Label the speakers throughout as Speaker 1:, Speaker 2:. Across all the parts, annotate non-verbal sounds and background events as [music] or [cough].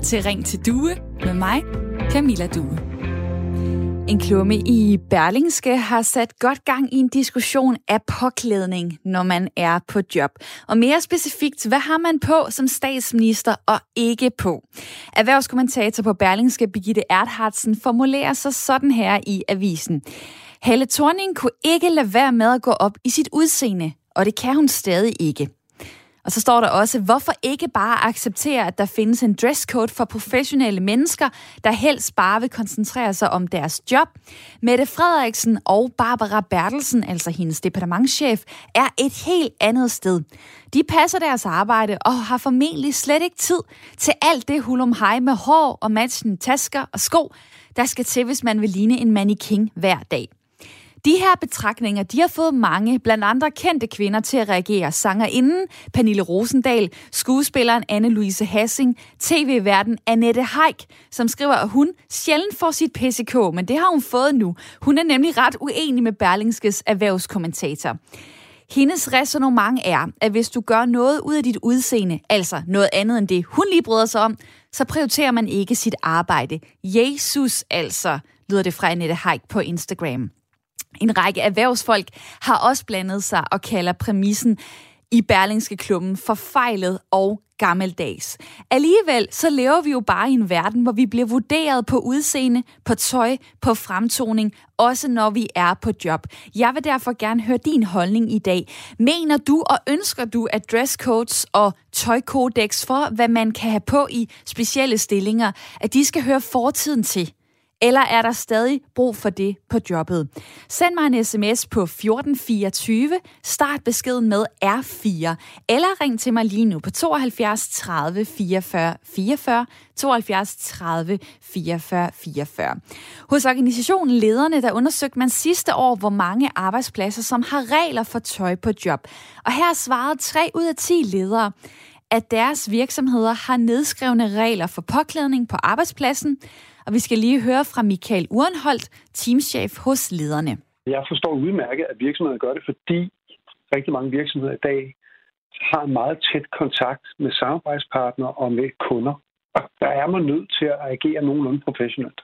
Speaker 1: lytter til Ring til Due med mig, Camilla Due. En klumme i Berlingske har sat godt gang i en diskussion af påklædning, når man er på job. Og mere specifikt, hvad har man på som statsminister og ikke på? Erhvervskommentator på Berlingske, Birgitte Erthardsen, formulerer sig sådan her i avisen. Helle Thorning kunne ikke lade være med at gå op i sit udseende, og det kan hun stadig ikke. Og så står der også, hvorfor ikke bare acceptere, at der findes en dresscode for professionelle mennesker, der helst bare vil koncentrere sig om deres job. Mette Frederiksen og Barbara Bertelsen, altså hendes departementschef, er et helt andet sted. De passer deres arbejde og har formentlig slet ikke tid til alt det hulum hej med hår og matchende tasker og sko, der skal til, hvis man vil ligne en mannequin hver dag. De her betragtninger, de har fået mange, blandt andre kendte kvinder, til at reagere. Sangerinden Pernille Rosendal, skuespilleren Anne-Louise Hassing, tv-verden Annette Heik, som skriver, at hun sjældent får sit PCK, men det har hun fået nu. Hun er nemlig ret uenig med Berlingskes erhvervskommentator. Hendes resonemang er, at hvis du gør noget ud af dit udseende, altså noget andet end det, hun lige bryder sig om, så prioriterer man ikke sit arbejde. Jesus altså, lyder det fra Annette Haik på Instagram. En række erhvervsfolk har også blandet sig og kalder præmissen i Berlingske Klubben forfejlet og gammeldags. Alligevel så lever vi jo bare i en verden, hvor vi bliver vurderet på udseende, på tøj, på fremtoning, også når vi er på job. Jeg vil derfor gerne høre din holdning i dag. Mener du og ønsker du, at dresscodes og tøjkodex for, hvad man kan have på i specielle stillinger, at de skal høre fortiden til? Eller er der stadig brug for det på jobbet? Send mig en sms på 1424, start beskeden med R4, eller ring til mig lige nu på 72 30 44 44, 72 30 44 44. Hos organisationen Lederne, der undersøgte man sidste år, hvor mange arbejdspladser, som har regler for tøj på job. Og her svarede 3 ud af 10 ledere, at deres virksomheder har nedskrevne regler for påklædning på arbejdspladsen, og vi skal lige høre fra Michael Urenholdt, teamchef hos lederne.
Speaker 2: Jeg forstår udmærket, at virksomheder gør det, fordi rigtig mange virksomheder i dag har en meget tæt kontakt med samarbejdspartnere og med kunder. Og der er man nødt til at agere nogenlunde professionelt.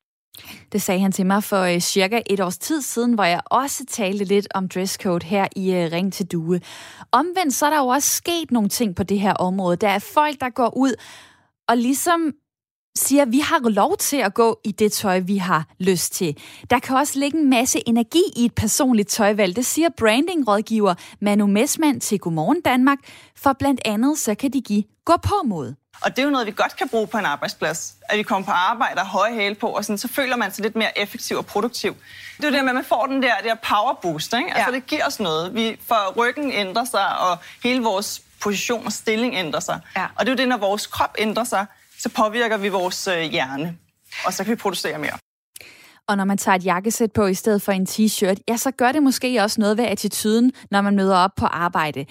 Speaker 1: Det sagde han til mig for uh, cirka et års tid siden, hvor jeg også talte lidt om dresscode her i uh, Ring til Due. Omvendt så er der jo også sket nogle ting på det her område. Der er folk, der går ud og ligesom siger, at vi har lov til at gå i det tøj, vi har lyst til. Der kan også ligge en masse energi i et personligt tøjvalg. Det siger brandingrådgiver Manu Messmann til Godmorgen Danmark, for blandt andet så kan de give gå på mod.
Speaker 3: Og det er jo noget, vi godt kan bruge på en arbejdsplads. At vi kommer på arbejde og høje hæle på, og sådan, så føler man sig lidt mere effektiv og produktiv. Det er jo det med, at man får den der, der power boost. Ikke? Altså, ja. det giver os noget. Vi, for ryggen ændrer sig, og hele vores position og stilling ændrer sig. Ja. Og det er jo det, når vores krop ændrer sig, så påvirker vi vores øh, hjerne, og så kan vi producere mere.
Speaker 1: Og når man tager et jakkesæt på i stedet for en t-shirt, ja, så gør det måske også noget ved attituden, når man møder op på arbejde.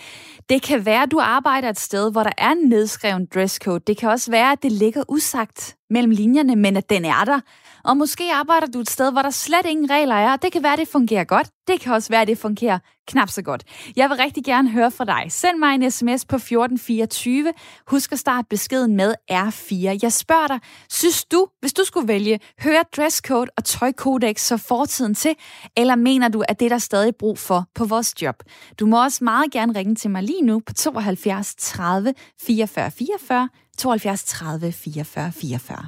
Speaker 1: Det kan være, at du arbejder et sted, hvor der er en nedskreven dresscode. Det kan også være, at det ligger usagt mellem linjerne, men at den er der. Og måske arbejder du et sted, hvor der slet ingen regler er. Det kan være, at det fungerer godt. Det kan også være, at det fungerer knap så godt. Jeg vil rigtig gerne høre fra dig. Send mig en sms på 1424. Husk at starte beskeden med R4. Jeg spørger dig, synes du, hvis du skulle vælge, høre dresscode og tøjkodex så fortiden til, eller mener du, at det er der stadig brug for på vores job? Du må også meget gerne ringe til mig lige nu på 72 30 44 44, 72 30 44 44.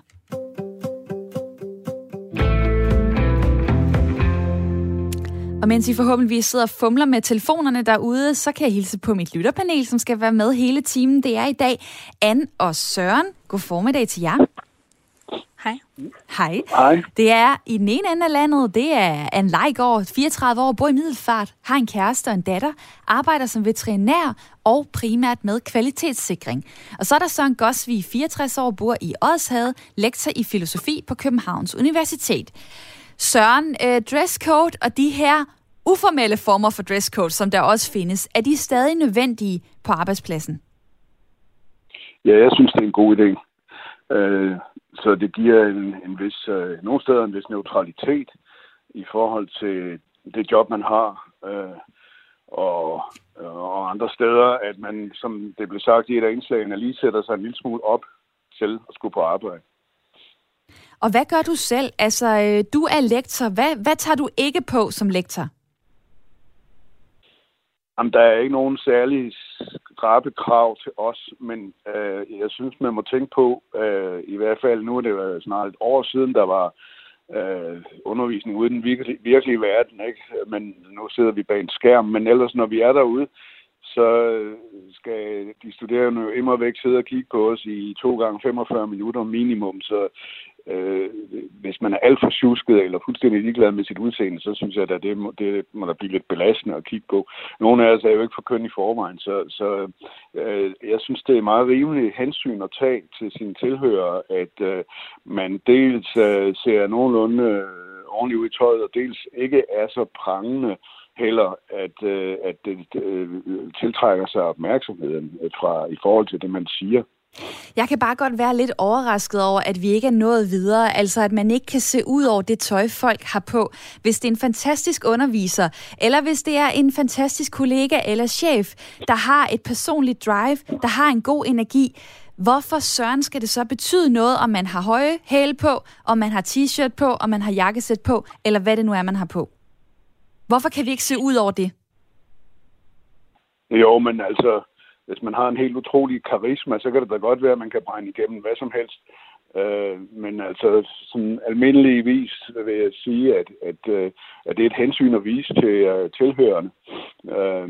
Speaker 1: Og mens I forhåbentlig sidder og fumler med telefonerne derude, så kan jeg hilse på mit lytterpanel, som skal være med hele timen. Det er i dag Anne og Søren. God formiddag til jer.
Speaker 4: Hej.
Speaker 1: Hej.
Speaker 2: Hej.
Speaker 1: Det er i den ene ende af landet, det er Anne Leigård, 34 år, bor i Middelfart, har en kæreste og en datter, arbejder som veterinær og primært med kvalitetssikring. Og så er der Søren Gosvig, 64 år, bor i Odshavet, lektor i filosofi på Københavns Universitet. Søren, øh, dresscode og de her uformelle former for dresscode, som der også findes, er de stadig nødvendige på arbejdspladsen?
Speaker 5: Ja, jeg synes, det er en god idé. Øh, så det giver en, en vis, øh, nogle steder en vis neutralitet i forhold til det job, man har. Øh, og, og andre steder, at man, som det blev sagt i et af indslagene, lige sætter sig en lille smule op selv at skulle på arbejde.
Speaker 1: Og hvad gør du selv? Altså, øh, du er lektor. Hvad, hvad tager du ikke på som lektor?
Speaker 5: Jamen, der er ikke nogen særlige skrabe krav til os, men øh, jeg synes, man må tænke på, øh, i hvert fald nu er det snart et år siden, der var øh, undervisning ude i den virkelige, virkelige verden, ikke? men nu sidder vi bag en skærm, men ellers når vi er derude, så skal de studerende jo immer væk sidde og kigge på os i to gange 45 minutter minimum. Så øh, hvis man er alt for tjusket eller fuldstændig ligeglad med sit udseende, så synes jeg, at det må, det må der blive lidt belastende at kigge på. Nogle af os er jo ikke for køn i forvejen, så, så øh, jeg synes, det er meget rimeligt hensyn at tage til sine tilhører, at øh, man dels øh, ser nogenlunde øh, ordentligt ud i tøjet, og dels ikke er så prangende heller, at, øh, at det øh, tiltrækker sig opmærksomheden fra i forhold til det, man siger.
Speaker 1: Jeg kan bare godt være lidt overrasket over, at vi ikke er nået videre. Altså, at man ikke kan se ud over det tøj, folk har på. Hvis det er en fantastisk underviser, eller hvis det er en fantastisk kollega eller chef, der har et personligt drive, der har en god energi, Hvorfor søren skal det så betyde noget, om man har høje hæle på, om man har t-shirt på, om man har jakkesæt på, eller hvad det nu er, man har på? Hvorfor kan vi ikke se ud over det?
Speaker 5: Jo, men altså, hvis man har en helt utrolig karisma, så kan det da godt være, at man kan brænde igennem hvad som helst. Øh, men altså, sådan almindeligvis vil jeg sige, at, at, øh, at det er et hensyn at vise til uh, tilhørende. Øh,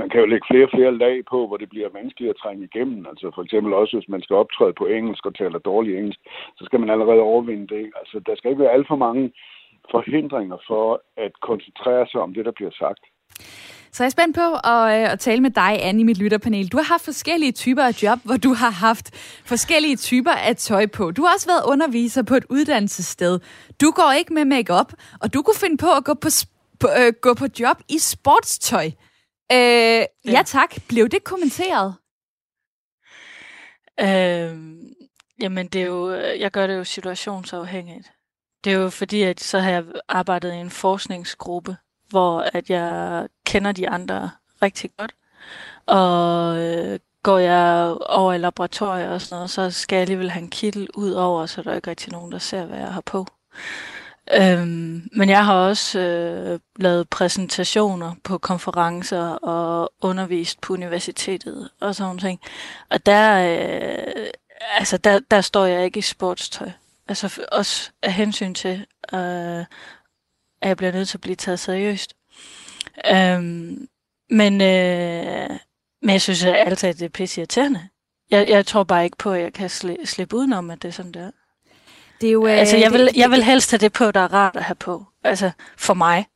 Speaker 5: man kan jo lægge flere og flere lag på, hvor det bliver vanskeligt at trænge igennem. Altså for eksempel også, hvis man skal optræde på engelsk og taler dårlig engelsk, så skal man allerede overvinde det. Altså der skal ikke være alt for mange forhindringer for at koncentrere sig om det, der bliver sagt.
Speaker 1: Så jeg er spændt på at, øh, at tale med dig, Anne, i mit lytterpanel. Du har haft forskellige typer af job, hvor du har haft forskellige typer af tøj på. Du har også været underviser på et uddannelsessted. Du går ikke med makeup, og du kunne finde på at gå på, på, øh, gå på job i sportstøj. Øh, ja. ja tak. Blev det kommenteret?
Speaker 4: Øh, jamen, det er jo, jeg gør det jo situationsafhængigt. Det er jo fordi, at så har jeg arbejdet i en forskningsgruppe, hvor at jeg kender de andre rigtig godt. Og øh, går jeg over i laboratoriet og sådan noget, så skal jeg alligevel have en kittel ud over, så der er ikke rigtig nogen, der ser, hvad jeg har på. Øhm, men jeg har også øh, lavet præsentationer på konferencer og undervist på universitetet og sådan ting. Og der, øh, altså der, der står jeg ikke i sportstøj. Altså også af hensyn til, øh, at jeg bliver nødt til at blive taget seriøst. Øhm, men, øh, men jeg synes at altid, at det er pisse irriterende. Jeg, jeg tror bare ikke på, at jeg kan sli, slippe udenom, at det er sådan, der. Det er jo, øh, altså, jeg vil, jeg vil helst have det på, der er rart at have på. Altså, for mig.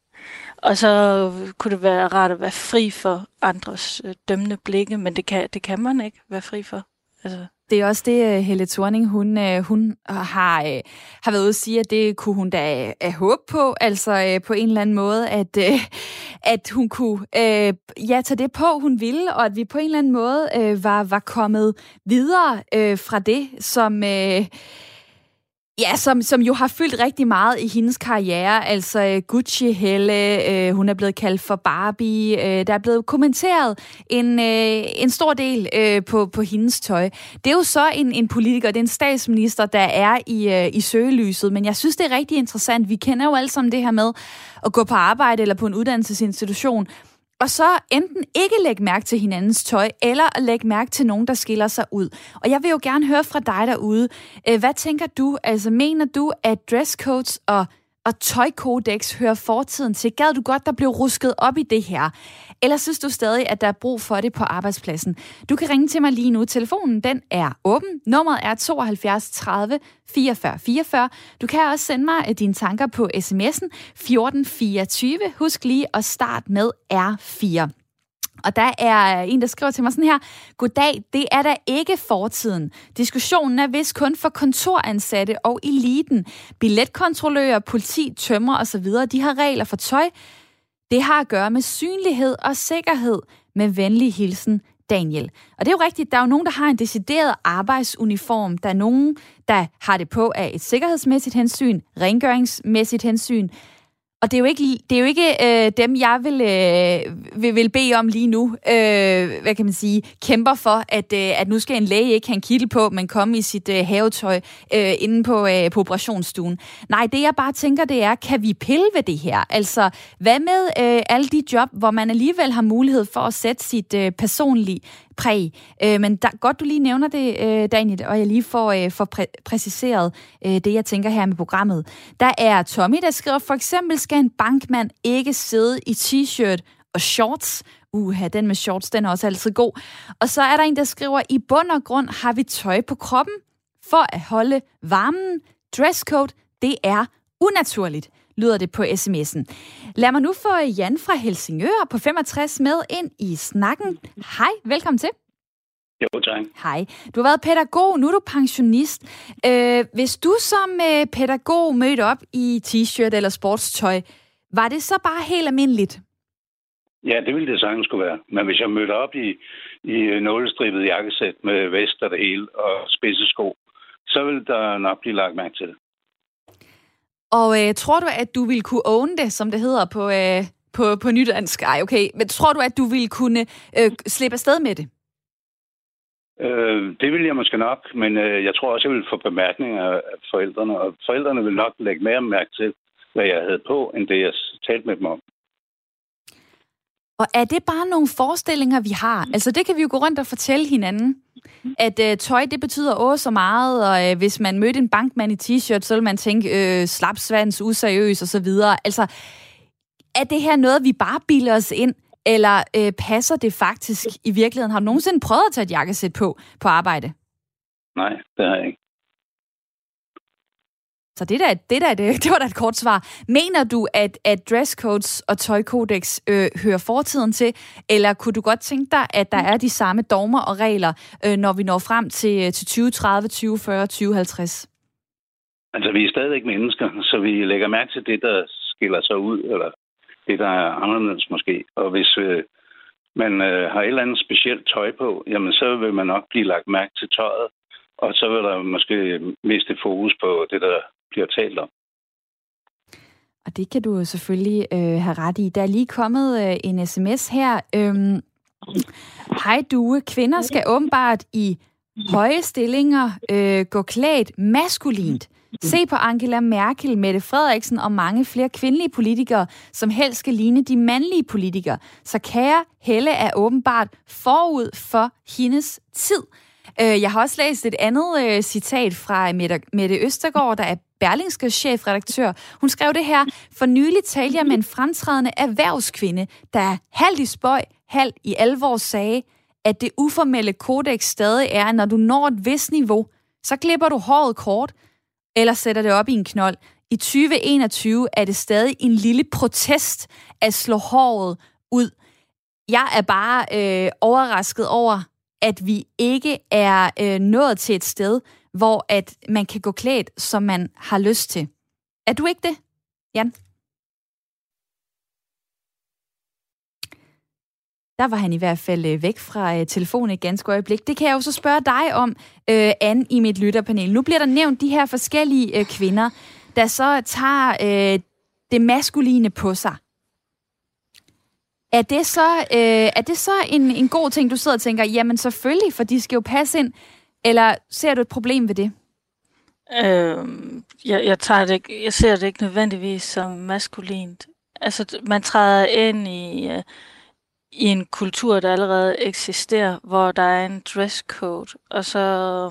Speaker 4: Og så kunne det være rart at være fri for andres øh, dømmende blikke, men det kan, det kan man ikke være fri for. Altså,
Speaker 1: det er også det, øh, Helle Thorning, hun, øh, hun øh, har, har været ude at sige, at det kunne hun da håbe på, altså på en eller anden måde, at, at hun kunne ja, tage det på, hun ville, og at vi på en eller anden måde var, var kommet videre fra det, som... Ja, som, som jo har fyldt rigtig meget i hendes karriere. Altså øh, Gucci Helle, øh, hun er blevet kaldt for Barbie. Øh, der er blevet kommenteret en, øh, en stor del øh, på, på hendes tøj. Det er jo så en, en politiker, det er en statsminister, der er i, øh, i søgelyset. Men jeg synes, det er rigtig interessant. Vi kender jo alle sammen det her med at gå på arbejde eller på en uddannelsesinstitution, og så enten ikke lægge mærke til hinandens tøj, eller lægge mærke til nogen, der skiller sig ud. Og jeg vil jo gerne høre fra dig derude. Øh, hvad tænker du? Altså, mener du, at dresscodes og og tøjkodex hører fortiden til. Gad du godt, der blev rusket op i det her? Eller synes du stadig, at der er brug for det på arbejdspladsen? Du kan ringe til mig lige nu. Telefonen den er åben. Nummeret er 72 30 44 44. Du kan også sende mig øh, dine tanker på sms'en 1424. Husk lige at starte med R4. Og der er en, der skriver til mig sådan her, Goddag, det er da ikke fortiden. Diskussionen er vist kun for kontoransatte og eliten. Billetkontrollører, politi, tømmer osv., de har regler for tøj. Det har at gøre med synlighed og sikkerhed. Med venlig hilsen, Daniel. Og det er jo rigtigt, der er jo nogen, der har en decideret arbejdsuniform. Der er nogen, der har det på af et sikkerhedsmæssigt hensyn, rengøringsmæssigt hensyn, og det er jo ikke, det er jo ikke øh, dem, jeg vil, øh, vil, vil bede om lige nu, øh, hvad kan man sige, kæmper for, at, øh, at nu skal en læge ikke have en kittel på, men komme i sit øh, havetøj øh, inde på, øh, på operationsstuen. Nej, det jeg bare tænker, det er, kan vi pille ved det her? Altså, hvad med øh, alle de job, hvor man alligevel har mulighed for at sætte sit øh, personlige præg. Øh, men der, godt, du lige nævner det, øh, Daniel, og jeg lige får, øh, får præ- præciseret øh, det, jeg tænker her med programmet. Der er Tommy, der skriver, for eksempel skal en bankmand ikke sidde i t-shirt og shorts. Uha, den med shorts, den er også altid god. Og så er der en, der skriver, i bund og grund har vi tøj på kroppen for at holde varmen. Dresscode, det er unaturligt lyder det på sms'en. Lad mig nu få Jan fra Helsingør på 65 med ind i snakken. Hej, velkommen til.
Speaker 6: Jo, tak.
Speaker 1: Hej. Du har været pædagog, nu er du pensionist. Øh, hvis du som øh, pædagog mødte op i t-shirt eller sportstøj, var det så bare helt almindeligt?
Speaker 6: Ja, det ville det sagtens skulle være. Men hvis jeg mødte op i, i nålestribet jakkesæt med vest og det hele og spidse sko, så ville der nok blive lagt mærke til det.
Speaker 1: Og øh, tror du, at du ville kunne own det, som det hedder på, øh, på, på nydansk? Ej, okay. Men tror du, at du ville kunne øh, slippe afsted med det?
Speaker 6: Øh, det vil jeg måske nok, men øh, jeg tror også, jeg vil få bemærkninger af forældrene, og forældrene vil nok lægge mere mærke til, hvad jeg havde på, end det, jeg talte med dem om.
Speaker 1: Og er det bare nogle forestillinger, vi har? Altså, det kan vi jo gå rundt og fortælle hinanden. At øh, tøj, det betyder også så meget, og øh, hvis man mødte en bankmand i t-shirt, så ville man tænke, øh, slapsvans, useriøs og så videre. Altså, er det her noget, vi bare bilder os ind? Eller øh, passer det faktisk i virkeligheden? Har du nogensinde prøvet at tage et jakkesæt på på arbejde?
Speaker 6: Nej, det har jeg ikke.
Speaker 1: Så det, der, det, der, det, [laughs] det var da et kort svar. Mener du, at, at dresscodes og tøjkodex øh, hører fortiden til, eller kunne du godt tænke dig, at der er de samme dogmer og regler, øh, når vi når frem til, til 2030, 2040, 2050?
Speaker 6: Altså, vi er stadigvæk mennesker, så vi lægger mærke til det, der skiller sig ud, eller det, der er anderledes måske. Og hvis øh, man øh, har et eller andet specielt tøj på, jamen så vil man nok blive lagt mærke til tøjet, og så vil der måske miste fokus på det, der bliver talt om.
Speaker 1: Og det kan du selvfølgelig øh, have ret i. Der er lige kommet øh, en sms her. Øhm, Hej du, kvinder skal åbenbart i høje stillinger øh, gå klædt maskulint. Se på Angela Merkel, Mette Frederiksen og mange flere kvindelige politikere, som helst skal ligne de mandlige politikere. Så kære Helle er åbenbart forud for hendes tid. Øh, jeg har også læst et andet øh, citat fra Mette, Mette Østergaard, der er Berlingske chefredaktør. Hun skrev det her, for nylig talte jeg med en fremtrædende erhvervskvinde, der halvt i spøj, halvt i alvor sagde, at det uformelle kodex stadig er, at når du når et vist niveau, så klipper du håret kort, eller sætter det op i en knold. I 2021 er det stadig en lille protest at slå håret ud. Jeg er bare øh, overrasket over, at vi ikke er øh, nået til et sted, hvor at man kan gå klædt, som man har lyst til. Er du ikke det, Jan? Der var han i hvert fald øh, væk fra øh, telefonen et ganske øjeblik. Det kan jeg jo så spørge dig om, øh, Anne, i mit lytterpanel. Nu bliver der nævnt de her forskellige øh, kvinder, der så tager øh, det maskuline på sig. Er det så, øh, er det så en, en god ting, du sidder og tænker, jamen selvfølgelig, for de skal jo passe ind, eller ser du et problem ved det?
Speaker 4: Øh, jeg, jeg, tager det ikke, jeg ser det ikke nødvendigvis som maskulint. Altså, man træder ind i, øh, i en kultur, der allerede eksisterer, hvor der er en dresscode, og så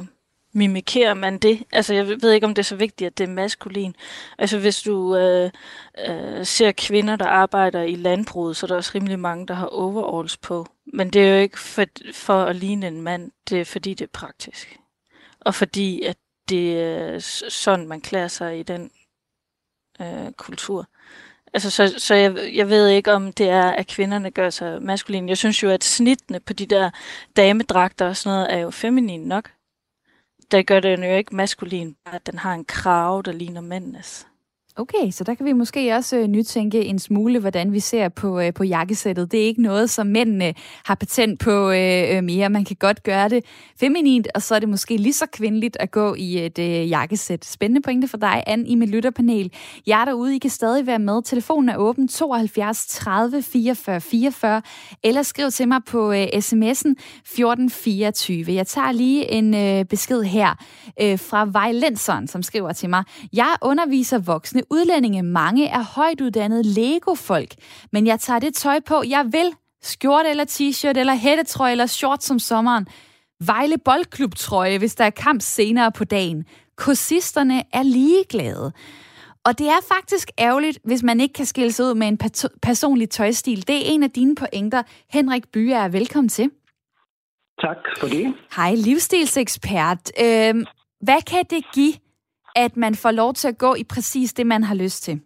Speaker 4: mimikerer man det. Altså, jeg ved ikke, om det er så vigtigt, at det er maskulin. Altså, hvis du øh, øh, ser kvinder, der arbejder i landbruget, så er der også rimelig mange, der har overalls på. Men det er jo ikke for, for at ligne en mand, det er fordi, det er praktisk. Og fordi, at det er sådan, man klæder sig i den øh, kultur. Altså, så, så jeg, jeg ved ikke, om det er, at kvinderne gør sig maskuline. Jeg synes jo, at snittene på de der damedragter og sådan noget, er jo feminine nok der gør den jo ikke maskulin, at den har en krave, der ligner mændenes.
Speaker 1: Okay, så der kan vi måske også øh, nytænke en smule, hvordan vi ser på, øh, på jakkesættet. Det er ikke noget, som mændene øh, har patent på øh, øh, mere. Man kan godt gøre det feminint, og så er det måske lige så kvindeligt at gå i et øh, jakkesæt. Spændende pointe for dig, Anne, i mit lytterpanel. Jeg er derude, I kan stadig være med. Telefonen er åben 72 30 44 44, eller skriv til mig på øh, sms'en 1424. Jeg tager lige en øh, besked her øh, fra Vejlenseren, som skriver til mig. Jeg underviser voksne udlændinge. Mange er højt uddannede Lego-folk. Men jeg tager det tøj på, jeg vil. Skjorte eller t-shirt eller hættetrøje eller shorts som sommeren. Vejle Boldklub-trøje, hvis der er kamp senere på dagen. Kursisterne er ligeglade. Og det er faktisk ærgerligt, hvis man ikke kan skille sig ud med en personlig tøjstil. Det er en af dine pointer. Henrik Byer er velkommen til.
Speaker 2: Tak for det.
Speaker 1: Hej, livsstilsekspert. Øh, hvad kan det give at man får lov til at gå i præcis det, man har lyst til?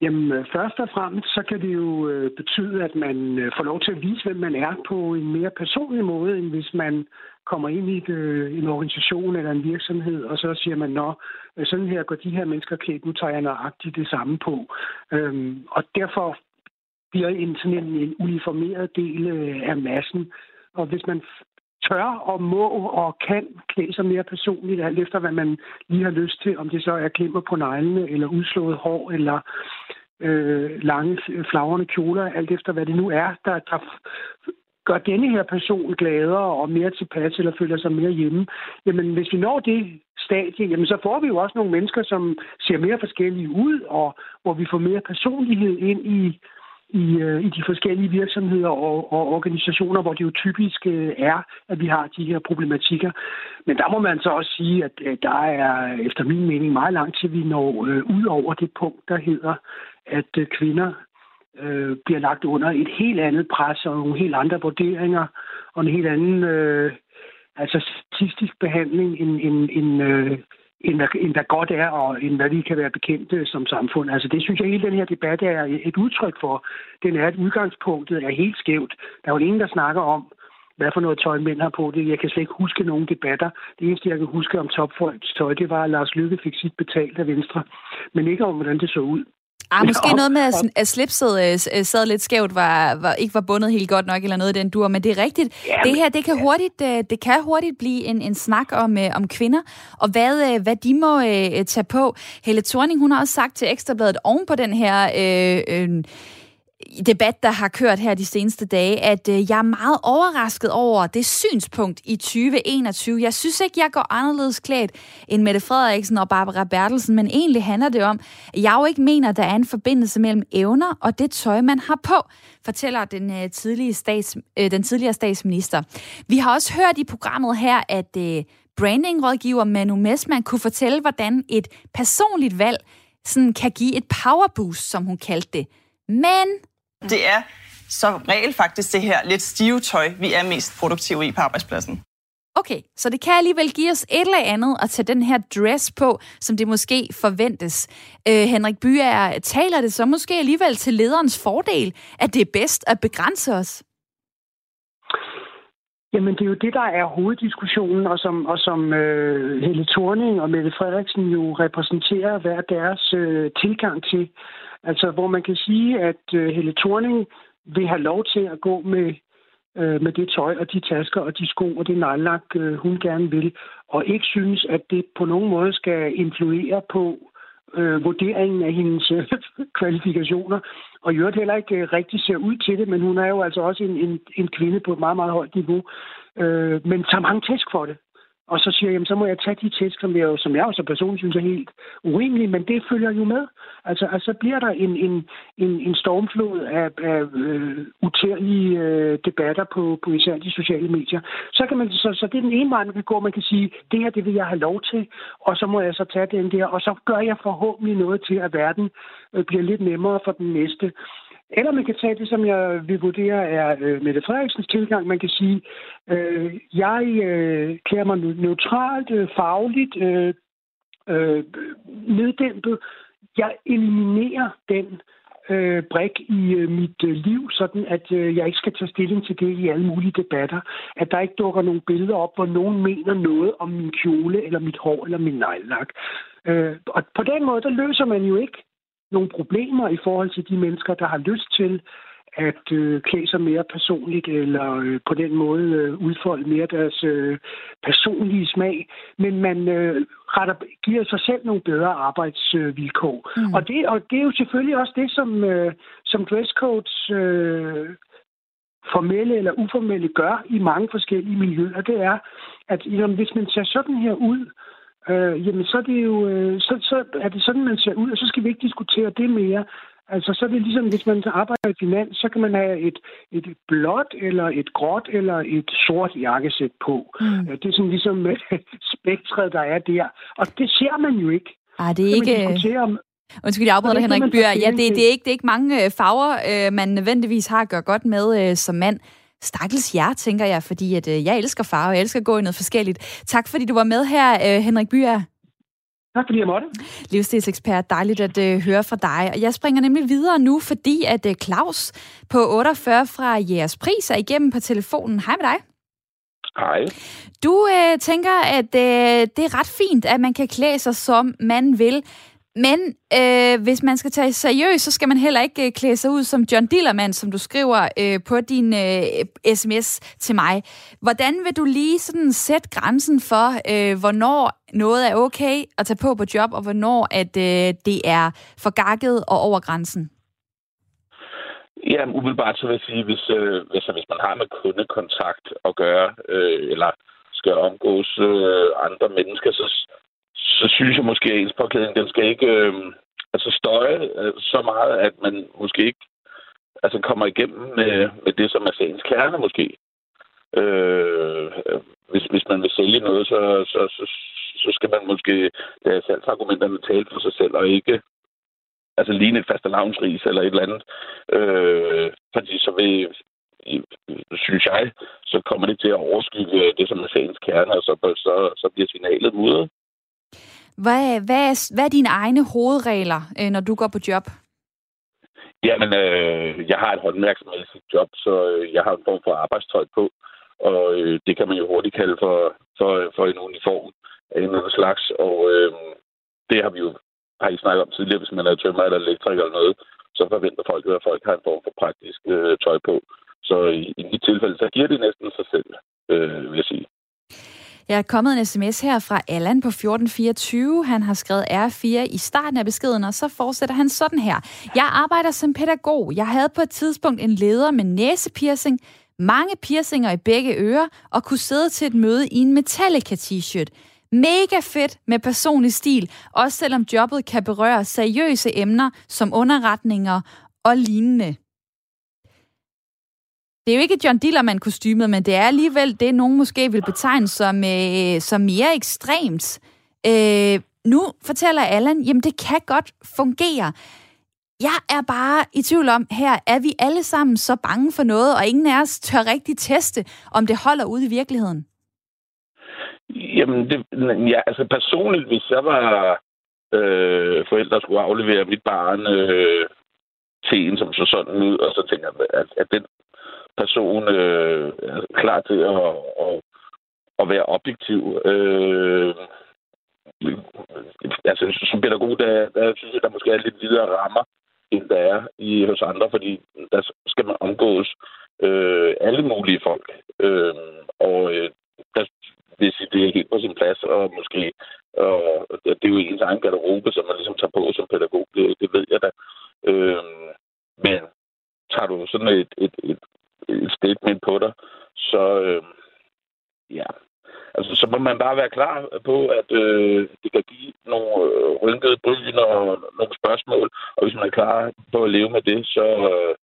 Speaker 2: Jamen, øh, først og fremmest, så kan det jo øh, betyde, at man øh, får lov til at vise, hvem man er på en mere personlig måde, end hvis man kommer ind i et, øh, en organisation eller en virksomhed, og så siger man, nå, øh, sådan her går de her mennesker klædt, nu tager jeg nøjagtigt det samme på. Øhm, og derfor bliver en sådan en, en uniformeret del af massen. Og hvis man tør og må og kan klæde sig mere personligt, alt efter hvad man lige har lyst til, om det så er klemmer på neglene, eller udslået hår, eller øh, lange, flagrende kjoler, alt efter hvad det nu er, der, der gør denne her person gladere og mere tilpas, eller føler sig mere hjemme. Jamen, hvis vi når det stadie, jamen, så får vi jo også nogle mennesker, som ser mere forskellige ud, og hvor vi får mere personlighed ind i, i, øh, i de forskellige virksomheder og, og organisationer, hvor det jo typisk øh, er, at vi har de her problematikker. Men der må man så også sige, at øh, der er efter min mening meget langt til, vi når øh, ud over det punkt, der hedder, at øh, kvinder øh, bliver lagt under et helt andet pres og nogle helt andre vurderinger og en helt anden øh, altså statistisk behandling end, end, end øh, end hvad, end hvad godt er, og end hvad vi kan være bekendte som samfund. Altså det synes jeg, hele den her debat er et udtryk for. Den er, at udgangspunktet er helt skævt. Der er jo ingen, der snakker om, hvad for noget tøj mænd har på det. Jeg kan slet ikke huske nogen debatter. Det eneste, jeg kan huske om topfolks tøj, det var, at Lars Lykke fik sit betalt af Venstre. Men ikke om, hvordan det så ud.
Speaker 1: Ah, måske ja, noget med, at, at slipset øh, sad lidt skævt, var, var, ikke var bundet helt godt nok, eller noget i den dur, men det er rigtigt. Ja, det her, det kan, ja. hurtigt, øh, det kan hurtigt blive en, en snak om, øh, om kvinder, og hvad, hvad de må øh, tage på. Helle Thorning, hun har også sagt til Ekstrabladet oven på den her... Øh, øh, debat, der har kørt her de seneste dage, at øh, jeg er meget overrasket over det synspunkt i 2021. Jeg synes ikke, jeg går anderledes klædt end Mette Frederiksen og Barbara Bertelsen, men egentlig handler det om, at jeg jo ikke mener, at der er en forbindelse mellem evner og det tøj, man har på, fortæller den, øh, tidlige stats, øh, den tidligere statsminister. Vi har også hørt i programmet her, at øh, brandingrådgiver Manu Messmann kunne fortælle, hvordan et personligt valg sådan kan give et powerboost, som hun kaldte det. Men
Speaker 3: det er som regel faktisk det her lidt stive tøj, vi er mest produktive i på arbejdspladsen.
Speaker 1: Okay, så det kan alligevel give os et eller andet at tage den her dress på, som det måske forventes. Øh, Henrik Byer, taler det så måske alligevel til lederens fordel, at det er bedst at begrænse os?
Speaker 2: Jamen, det er jo det, der er hoveddiskussionen, og som, og som øh, Helle Thorning og Mette Frederiksen jo repræsenterer hver deres øh, tilgang til. Altså, hvor man kan sige, at øh, Helle Thorning vil have lov til at gå med, øh, med det tøj og de tasker og de sko og det nejlak, øh, hun gerne vil, og ikke synes, at det på nogen måde skal influere på øh, vurderingen af hendes øh, [laughs] kvalifikationer, og i øvrigt heller ikke øh, rigtig ser ud til det, men hun er jo altså også en, en, en kvinde på et meget, meget højt niveau, øh, men tager mange tæsk for det. Og så siger jeg, jamen, så må jeg tage de tæsk, som jeg, som jeg også personligt synes er helt urimelige, men det følger jo med. Altså, altså bliver der en, en, en, en stormflod af, af øh, utærlige øh, debatter på, på især de sociale medier. Så, kan man, så, så det er den ene vej, man kan gå. Man kan sige, det her, det vil jeg have lov til, og så må jeg så tage den der, og så gør jeg forhåbentlig noget til, at verden øh, bliver lidt nemmere for den næste. Eller man kan tage det, som jeg vil vurdere er øh, Mette Frederiksens tilgang. Man kan sige, øh, jeg øh, klæder mig neutralt, øh, fagligt, øh, øh, neddæmpet. Jeg eliminerer den øh, brik i øh, mit øh, liv, sådan at øh, jeg ikke skal tage stilling til det i alle mulige debatter. At der ikke dukker nogle billeder op, hvor nogen mener noget om min kjole, eller mit hår, eller min nejlak. Øh, og på den måde, der løser man jo ikke nogle problemer i forhold til de mennesker, der har lyst til at øh, klæde sig mere personligt, eller øh, på den måde øh, udfolde mere deres øh, personlige smag. Men man øh, retter, giver sig selv nogle bedre arbejdsvilkår. Mm. Og, det, og det er jo selvfølgelig også det, som, øh, som dresscodes øh, formelle eller uformelle gør i mange forskellige miljøer. Det er, at jamen, hvis man ser sådan her ud, øh, jamen så er det jo øh, så, så er det sådan, man ser ud, og så skal vi ikke diskutere det mere. Altså, så er det ligesom, hvis man arbejder i finans, så kan man have et, et blåt, eller et gråt, eller et sort jakkesæt på. Mm. Det er sådan ligesom spektret, der er der. Og det ser man jo ikke.
Speaker 1: Ah, det er ikke... Om, Undskyld, jeg afbryder dig, Henrik Byer. Ja, det, det, er ikke, det er ikke mange øh, farver, øh, man nødvendigvis har at gøre godt med øh, som mand. Stakkels jer, tænker jeg, fordi at, jeg elsker farver, jeg elsker at gå i noget forskelligt. Tak fordi du var med her, Henrik Byer.
Speaker 2: Tak fordi jeg måtte.
Speaker 1: Livsstilsekspert, dejligt at uh, høre fra dig. Og jeg springer nemlig videre nu, fordi at uh, Claus på 48 fra Jeres Pris er igennem på telefonen. Hej med dig.
Speaker 7: Hej.
Speaker 1: Du uh, tænker, at uh, det er ret fint, at man kan klæde sig, som man vil. Men øh, hvis man skal tage seriøst, så skal man heller ikke øh, klæde sig ud som John Dillermand, som du skriver øh, på din øh, sms til mig. Hvordan vil du lige sådan sætte grænsen for, øh, hvornår noget er okay at tage på på job, og hvornår at øh, det er for gakket og over grænsen?
Speaker 7: Ja, umiddelbart så vil jeg sige, hvis, øh, hvis, hvis man har med kundekontakt at gøre, øh, eller skal omgås øh, andre mennesker, så, så synes jeg måske, at ens påklædning, den skal ikke øh, altså støje øh, så meget, at man måske ikke altså kommer igennem med, med det, som er sagens kerne måske. Øh, hvis, hvis man vil sælge noget, så, så, så, så skal man måske lade salgsargumenterne tale for sig selv, og ikke altså ligne et faste lavnsris eller et eller andet. Øh, fordi så vil, synes jeg, så kommer det til at overskygge det, som er sagens kerne, og så, så, så bliver signalet mudret.
Speaker 1: Hvad, hvad, er, hvad er dine egne hovedregler, øh, når du går på job?
Speaker 7: Jamen, øh, jeg har et håndværksmæssigt job, så øh, jeg har en form for arbejdstøj på, og øh, det kan man jo hurtigt kalde for, for, for en uniform af en eller slags, og øh, det har vi jo har I snakket om tidligere, hvis man er tømmer eller elektriker eller noget, så forventer folk at folk har en form for praktisk øh, tøj på. Så i, i mit tilfælde, så giver det næsten sig selv, øh, vil jeg sige.
Speaker 1: Jeg er kommet en sms her fra Allan på 1424. Han har skrevet R4 i starten af beskeden, og så fortsætter han sådan her. Jeg arbejder som pædagog. Jeg havde på et tidspunkt en leder med næsepiercing, mange piercinger i begge ører, og kunne sidde til et møde i en Metallica t-shirt. Mega fedt med personlig stil, også selvom jobbet kan berøre seriøse emner som underretninger og lignende. Det er jo ikke John Dillermand kostymet, men det er alligevel det, nogen måske vil betegne som, øh, som mere ekstremt. Øh, nu fortæller Allan, jamen det kan godt fungere. Jeg er bare i tvivl om, her er vi alle sammen så bange for noget, og ingen af os tør rigtig teste, om det holder ude i virkeligheden.
Speaker 7: Jamen, det, ja, altså personligt, hvis jeg var øh, forældre, skulle aflevere mit barn øh, til en, som så sådan ud, og så tænker jeg, at, at den person øh, er klar til at, at, at være objektiv. Øh, altså, som pædagog, der, der synes jeg, der måske er lidt videre rammer, end der er i, hos andre, fordi der skal man omgås øh, alle mulige folk. Øh, og øh, der hvis det er helt på sin plads, og måske og det er jo ens egen garderobe, som man ligesom tager på som pædagog, det, det ved jeg da. Øh, men tager du sådan et, et et statement på dig, så øh, ja, altså så må man bare være klar på, at øh, det kan give nogle øh, rynkede bryn og nogle spørgsmål, og hvis man er klar på at leve med det, så, øh,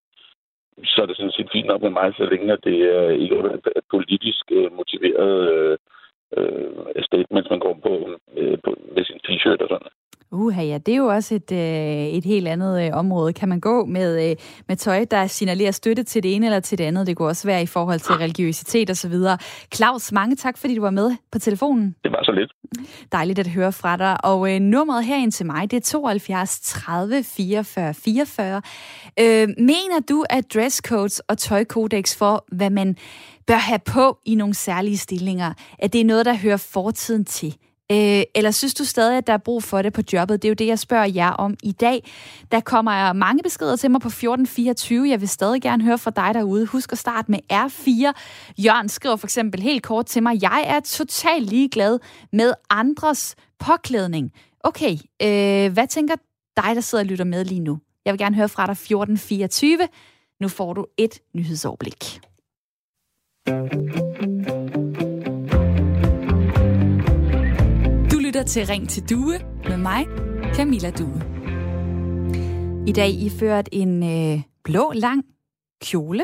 Speaker 7: så er det sådan set fint nok med mig, så længe det er ikke er et politisk øh, motiveret øh, øh, statement, man går på, øh, på med sin t-shirt og sådan
Speaker 1: Uha, ja, det er jo også et, øh, et helt andet øh, område. Kan man gå med, øh, med tøj, der signalerer støtte til det ene eller til det andet? Det kunne også være i forhold til religiøsitet og så videre. Claus, mange tak, fordi du var med på telefonen.
Speaker 7: Det var så lidt.
Speaker 1: Dejligt at høre fra dig. Og øh, nummeret herind til mig, det er 72 30 44 44. Øh, mener du, at dresscodes og tøjkodex for, hvad man bør have på i nogle særlige stillinger, at det er noget, der hører fortiden til? Øh, eller synes du stadig, at der er brug for det på jobbet? Det er jo det, jeg spørger jer om i dag. Der kommer mange beskeder til mig på 1424. Jeg vil stadig gerne høre fra dig derude. Husk at starte med R4. Jørgen skriver for eksempel helt kort til mig, jeg er totalt ligeglad med andres påklædning. Okay, øh, hvad tænker dig, der sidder og lytter med lige nu? Jeg vil gerne høre fra dig 1424. Nu får du et nyhedsoverblik. Du lytter til Ring til Due med mig, Camilla Due. I dag iført en øh, blå lang kjole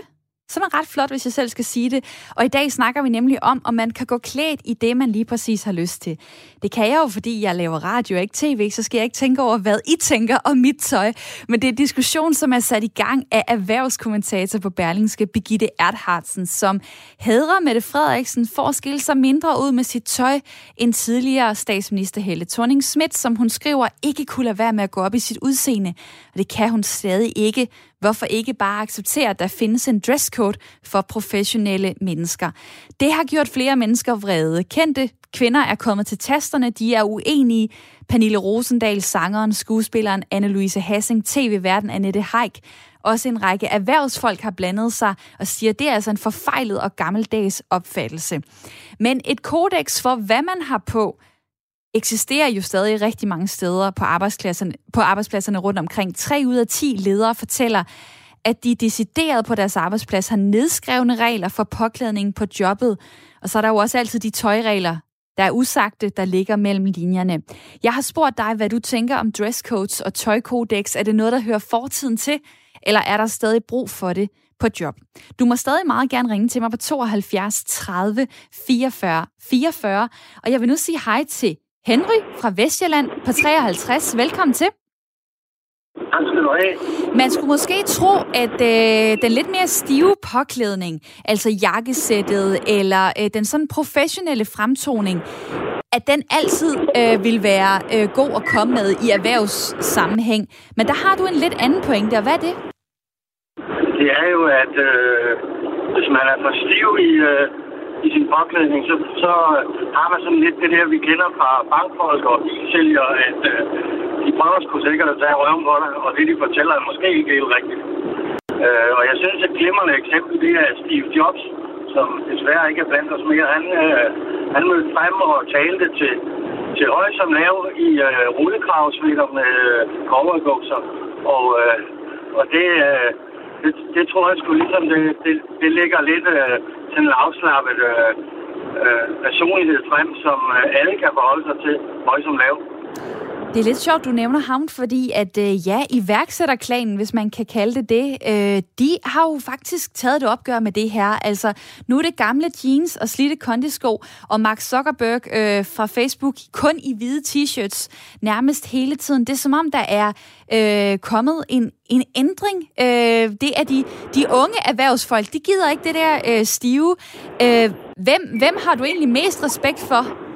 Speaker 1: som er ret flot, hvis jeg selv skal sige det. Og i dag snakker vi nemlig om, om man kan gå klædt i det, man lige præcis har lyst til. Det kan jeg jo, fordi jeg laver radio og ikke tv, så skal jeg ikke tænke over, hvad I tænker om mit tøj. Men det er en diskussion, som er sat i gang af erhvervskommentator på Berlingske, Birgitte Erthardsen, som hedrer Mette Frederiksen for at skille sig mindre ud med sit tøj end tidligere statsminister Helle thorning Schmidt, som hun skriver ikke kunne lade være med at gå op i sit udseende. Og det kan hun stadig ikke, Hvorfor ikke bare acceptere, at der findes en dresscode for professionelle mennesker? Det har gjort flere mennesker vrede. Kendte kvinder er kommet til tasterne, de er uenige. Pernille Rosendal, sangeren, skuespilleren Anne-Louise Hassing, tv-verden Annette Heik også en række erhvervsfolk har blandet sig og siger, at det er altså en forfejlet og gammeldags opfattelse. Men et kodex for, hvad man har på, eksisterer jo stadig rigtig mange steder på arbejdspladserne, på arbejdspladserne rundt omkring. 3 ud af 10 ledere fortæller, at de decideret på deres arbejdsplads har nedskrevne regler for påklædning på jobbet. Og så er der jo også altid de tøjregler, der er usagte, der ligger mellem linjerne. Jeg har spurgt dig, hvad du tænker om dresscodes og tøjkodex. Er det noget, der hører fortiden til, eller er der stadig brug for det på job? Du må stadig meget gerne ringe til mig på 72 30 44 44, og jeg vil nu sige hej til Henry fra Vestjylland på 53. Velkommen til.
Speaker 8: Tak skal du have.
Speaker 1: Man skulle måske tro, at øh, den lidt mere stive påklædning, altså jakkesættet eller øh, den sådan professionelle fremtoning, at den altid øh, vil være øh, god at komme med i erhvervssammenhæng. Men der har du en lidt anden pointe, og hvad er det?
Speaker 8: Det er jo, at øh, hvis man er for stiv i, øh, i sin påklædning, så, så øh, har man sådan lidt det der, vi kender fra bankfolk og sælger, at øh, de prøver sgu sikkert at tage røven på dig, og det, de fortæller, er måske ikke helt rigtigt. Øh, og jeg synes, at glimrende eksempel, det er Steve Jobs, som desværre ikke er blandt os mere. Han, øh, han mødte frem og talte til, til høj som lav i øh, rullekravsvitter med øh, cowboybukser. Og, øh, og det, øh, det, det tror jeg sgu ligesom, det, det, det ligger lidt øh, sådan en afslappet øh, øh, personlighed frem, som øh, alle kan forholde sig til, høj som lav.
Speaker 1: Det er lidt sjovt, du nævner ham, fordi at øh, ja, iværksætterklanen, hvis man kan kalde det det, øh, de har jo faktisk taget det opgør med det her. Altså, nu er det gamle jeans og slidte kondisko, og Mark Zuckerberg øh, fra Facebook kun i hvide t-shirts nærmest hele tiden. Det er som om, der er øh, kommet en, en ændring. Øh, det er de, de unge erhvervsfolk, de gider ikke det der øh, stive. Øh, hvem, hvem har du egentlig mest respekt for?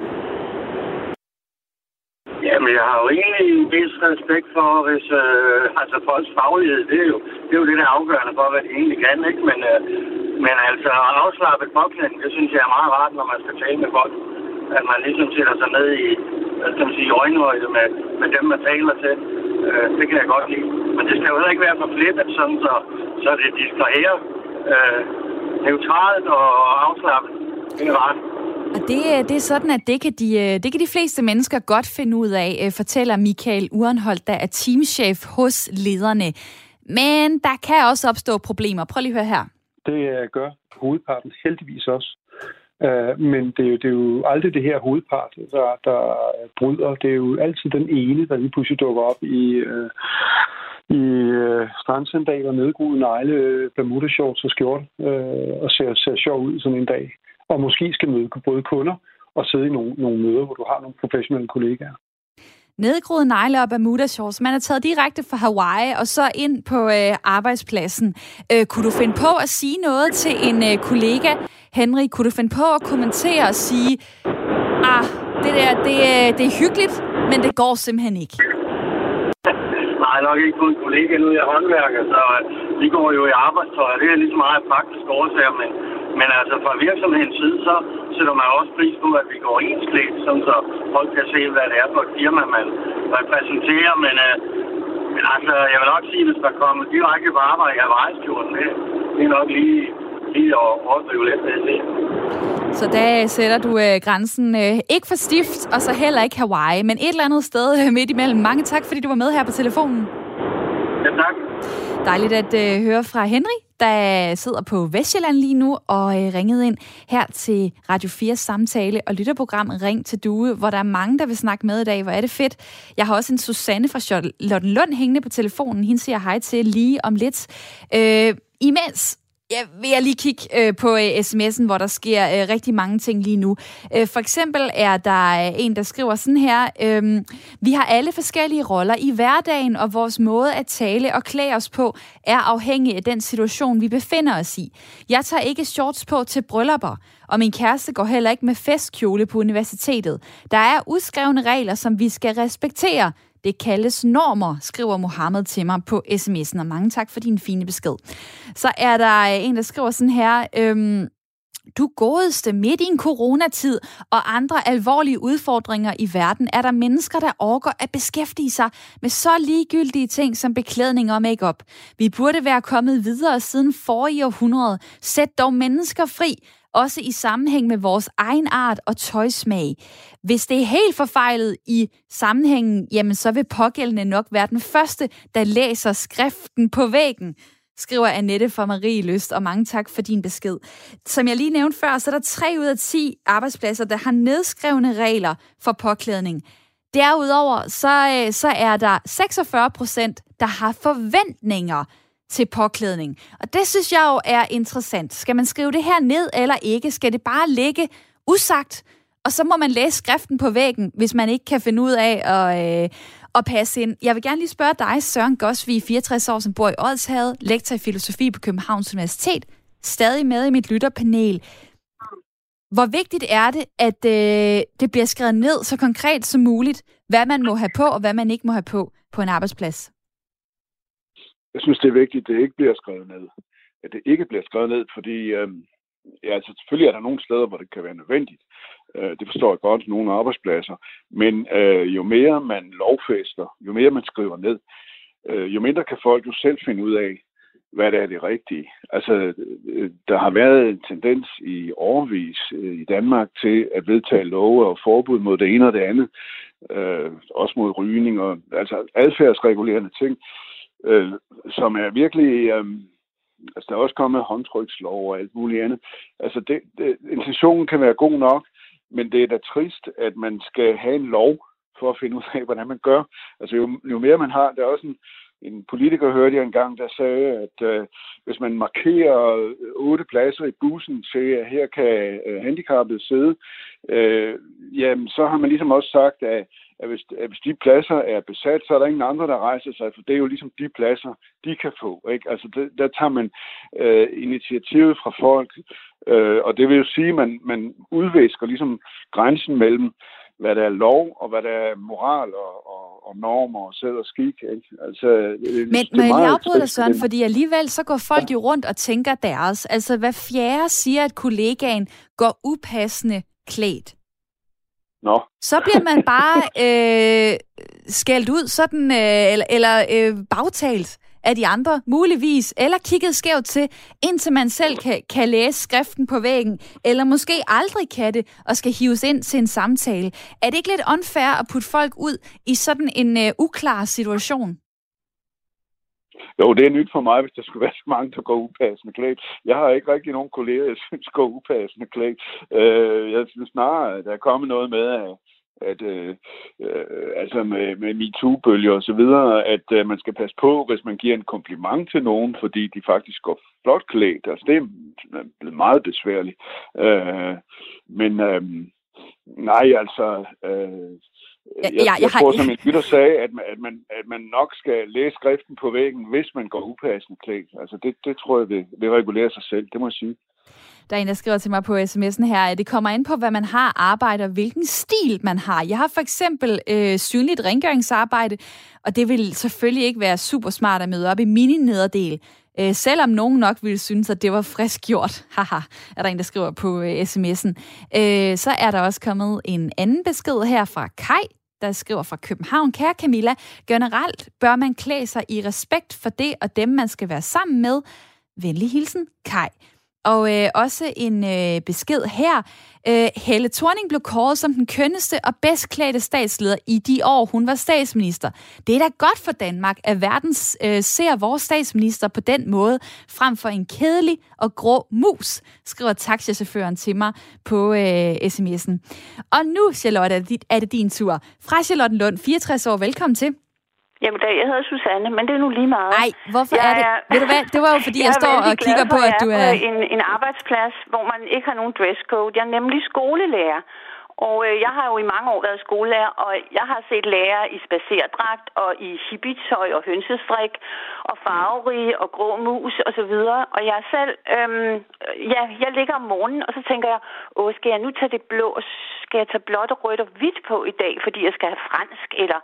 Speaker 8: Jamen, jeg har jo egentlig en vis respekt for, hvis øh, altså folks faglighed, det er, jo, det er jo det, der er afgørende for, hvad de egentlig kan, ikke? Men, øh, men altså, afslappet påklædning, det synes jeg er meget rart, når man skal tale med folk. At man ligesom sætter sig ned i, hvad skal man sige, øjenhøjde med, med dem, man taler til. Øh, det kan jeg godt lide. Men det skal jo heller ikke være for flippet, sådan så, så det distraherer øh, neutralt og afslappet. Det er rart.
Speaker 1: Og det, øh, det er sådan, at det kan, de, øh, det kan de fleste mennesker godt finde ud af, øh, fortæller Michael Urenholdt, der er teamchef hos lederne. Men der kan også opstå problemer. Prøv lige at høre her.
Speaker 2: Det gør hovedparten heldigvis også. Men det er, jo, det er jo aldrig det her hovedpart, der, der bryder. Det er jo altid den ene, der lige pludselig dukker op i, i strandsandaler, nedgroede negle, bermuda shorts og skjorte, og ser, ser sjov ud sådan en dag og måske skal møde både kunder og sidde i nogle, nogle møder, hvor du har nogle professionelle kollegaer.
Speaker 1: Nedgroede negle og Bermuda shorts. Man er taget direkte fra Hawaii og så ind på øh, arbejdspladsen. Øh, kunne du finde på at sige noget til en øh, kollega, Henrik? Kunne du finde på at kommentere og sige, ah, det der, det, øh, det er hyggeligt, men det går simpelthen ikke?
Speaker 8: Nej, nok ikke kun kollega. Nu er jeg håndværker, så øh, vi går jo i arbejdstøj. Det er ligesom meget praktisk årsager, men Men altså fra virksomhedens side, så sætter man også pris på, at vi går ensklædt, så folk kan se, hvad det er for et firma, man repræsenterer. Men, øh, men altså, jeg vil nok sige, hvis der kommer direkte på arbejde i Hawaii-skjorten, det, det er nok lige, lige at overdrive lidt, se.
Speaker 1: Så der sætter du øh, grænsen øh, ikke for stift, og så heller ikke Hawaii, men et eller andet sted øh, midt imellem. Mange tak, fordi du var med her på telefonen.
Speaker 8: Ja, tak.
Speaker 1: Dejligt at øh, høre fra Henry, der sidder på Vestjylland lige nu og øh, ringede ind her til Radio 4 samtale og lytterprogram Ring til Due, hvor der er mange, der vil snakke med i dag. Hvor er det fedt. Jeg har også en Susanne fra Charlottenlund hængende på telefonen. Hende siger hej til lige om lidt. Øh, imens jeg vil jeg lige kigge øh, på øh, sms'en, hvor der sker øh, rigtig mange ting lige nu. Øh, for eksempel er der øh, en, der skriver sådan her, øh, vi har alle forskellige roller i hverdagen, og vores måde at tale og klæde os på er afhængig af den situation, vi befinder os i. Jeg tager ikke shorts på til bryllupper, og min kæreste går heller ikke med festkjole på universitetet. Der er uskrevne regler, som vi skal respektere. Det kaldes normer, skriver Mohammed til mig på sms'en, og mange tak for din fine besked. Så er der en, der skriver sådan her... Øhm, du godeste midt i en coronatid og andre alvorlige udfordringer i verden, er der mennesker, der orker at beskæftige sig med så ligegyldige ting som beklædning og makeup. Vi burde være kommet videre siden forrige århundrede. Sæt dog mennesker fri også i sammenhæng med vores egen art og tøjsmag. Hvis det er helt forfejlet i sammenhængen, jamen så vil pågældende nok være den første, der læser skriften på væggen skriver Annette fra Marie Lyst, og mange tak for din besked. Som jeg lige nævnte før, så er der 3 ud af 10 arbejdspladser, der har nedskrevne regler for påklædning. Derudover så, øh, så er der 46 procent, der har forventninger til påklædning. Og det synes jeg jo er interessant. Skal man skrive det her ned eller ikke? Skal det bare ligge usagt? Og så må man læse skriften på væggen, hvis man ikke kan finde ud af at, øh, at passe ind. Jeg vil gerne lige spørge dig, Søren Gosvig, 64 år, som bor i Odshavet, lektor i filosofi på Københavns Universitet, stadig med i mit lytterpanel. Hvor vigtigt er det, at øh, det bliver skrevet ned så konkret som muligt, hvad man må have på, og hvad man ikke må have på på en arbejdsplads?
Speaker 5: Jeg synes, det er vigtigt, at det ikke bliver skrevet ned. At det ikke bliver skrevet ned, fordi øh, ja, altså, selvfølgelig er der nogle steder, hvor det kan være nødvendigt. Øh, det forstår jeg godt, nogle arbejdspladser. Men øh, jo mere man lovfester, jo mere man skriver ned, øh, jo mindre kan folk jo selv finde ud af, hvad der er det rigtige. Altså, øh, der har været en tendens i overvis øh, i Danmark til at vedtage love og forbud mod det ene og det andet, øh, også mod rygning og altså adfærdsregulerende ting, øh, Øh, som er virkelig... Øh, altså, der er også kommet håndtrykslov og alt muligt andet. Altså, det, det, intentionen kan være god nok, men det er da trist, at man skal have en lov for at finde ud af, hvordan man gør. Altså, jo, jo mere man har, der er også en, en politiker, hørte jeg engang, der sagde, at øh, hvis man markerer otte pladser i bussen til, at her kan øh, handicappet sidde, øh, jamen, så har man ligesom også sagt, at at hvis, at hvis de pladser er besat, så er der ingen andre, der rejser sig, for det er jo ligesom de pladser, de kan få. Ikke? Altså, det, der tager man øh, initiativet fra folk, øh, og det vil jo sige, at man, man udvisker ligesom grænsen mellem, hvad der er lov, og hvad der er moral og, og, og normer og sæd og skik. Ikke? Altså,
Speaker 1: Men må jeg afbryde dig, Søren, fordi alligevel så går folk jo rundt og tænker deres. Altså, hvad fjerde siger, at kollegaen går upassende klædt?
Speaker 5: Nå.
Speaker 1: Så bliver man bare [laughs] øh, skældt ud, sådan, øh, eller, eller øh, bagtalt af de andre, muligvis, eller kigget skævt til, indtil man selv kan, kan læse skriften på væggen, eller måske aldrig kan det, og skal hives ind til en samtale. Er det ikke lidt unfair at putte folk ud i sådan en øh, uklar situation?
Speaker 5: Jo, det er nyt for mig, hvis der skulle [laughs] være så mange, der går upassende klædt. Jeg har ikke rigtig nogen kolleger, jeg synes går upassende klædt. Øh, jeg synes snarere, der er kommet noget med, at at øh, øh, altså med, med MeToo-bølger og så videre, at øh, man skal passe på, hvis man giver en kompliment til nogen, fordi de faktisk går flot klædt. Altså det er blevet meget besværligt. Øh, men øh, nej, altså øh, jeg, jeg, jeg, jeg tror, som en lytter sagde, at man, at, man, at man nok skal læse skriften på væggen, hvis man går upassende klædt. Altså det, det tror jeg vil, vil regulere sig selv, det må jeg sige.
Speaker 1: Der er en, der skriver til mig på sms'en her, at det kommer ind på, hvad man har arbejde og hvilken stil man har. Jeg har for eksempel øh, synligt rengøringsarbejde, og det vil selvfølgelig ikke være super smart at møde op i mini-nederdel Øh, selvom nogen nok ville synes, at det var frisk gjort, [laughs] haha, er der en, der skriver på øh, sms'en, øh, så er der også kommet en anden besked her fra Kai, der skriver fra København. Kære Camilla, generelt bør man klæde sig i respekt for det og dem, man skal være sammen med. Venlig hilsen, Kai. Og øh, også en øh, besked her. Øh, Helle Thorning blev kåret som den kønneste og bedst klædte statsleder i de år, hun var statsminister. Det er da godt for Danmark, at verden øh, ser vores statsminister på den måde, frem for en kedelig og grå mus, skriver taxichaufføren til mig på øh, sms'en. Og nu, Charlotte, er det din tur. Fra Charlotte Lund, 64 år, velkommen til.
Speaker 9: Jamen, da jeg hedder Susanne, men det er nu lige meget.
Speaker 1: Nej, hvorfor jeg er det? Er... Ved du hvad, det var jo fordi, [laughs] jeg, jeg står og kigger på, at du er...
Speaker 9: på en, en arbejdsplads, hvor man ikke har nogen dresscode. Jeg er nemlig skolelærer. Og øh, jeg har jo i mange år været skolelærer, og jeg har set lærere i spacerdragt og i hippietøj og hønsestrik og farverige og grå mus og så videre. Og jeg selv, øhm, ja, jeg ligger om morgenen, og så tænker jeg, åh, skal jeg nu tage det blå, skal jeg tage blåt og rødt og hvidt på i dag, fordi jeg skal have fransk, eller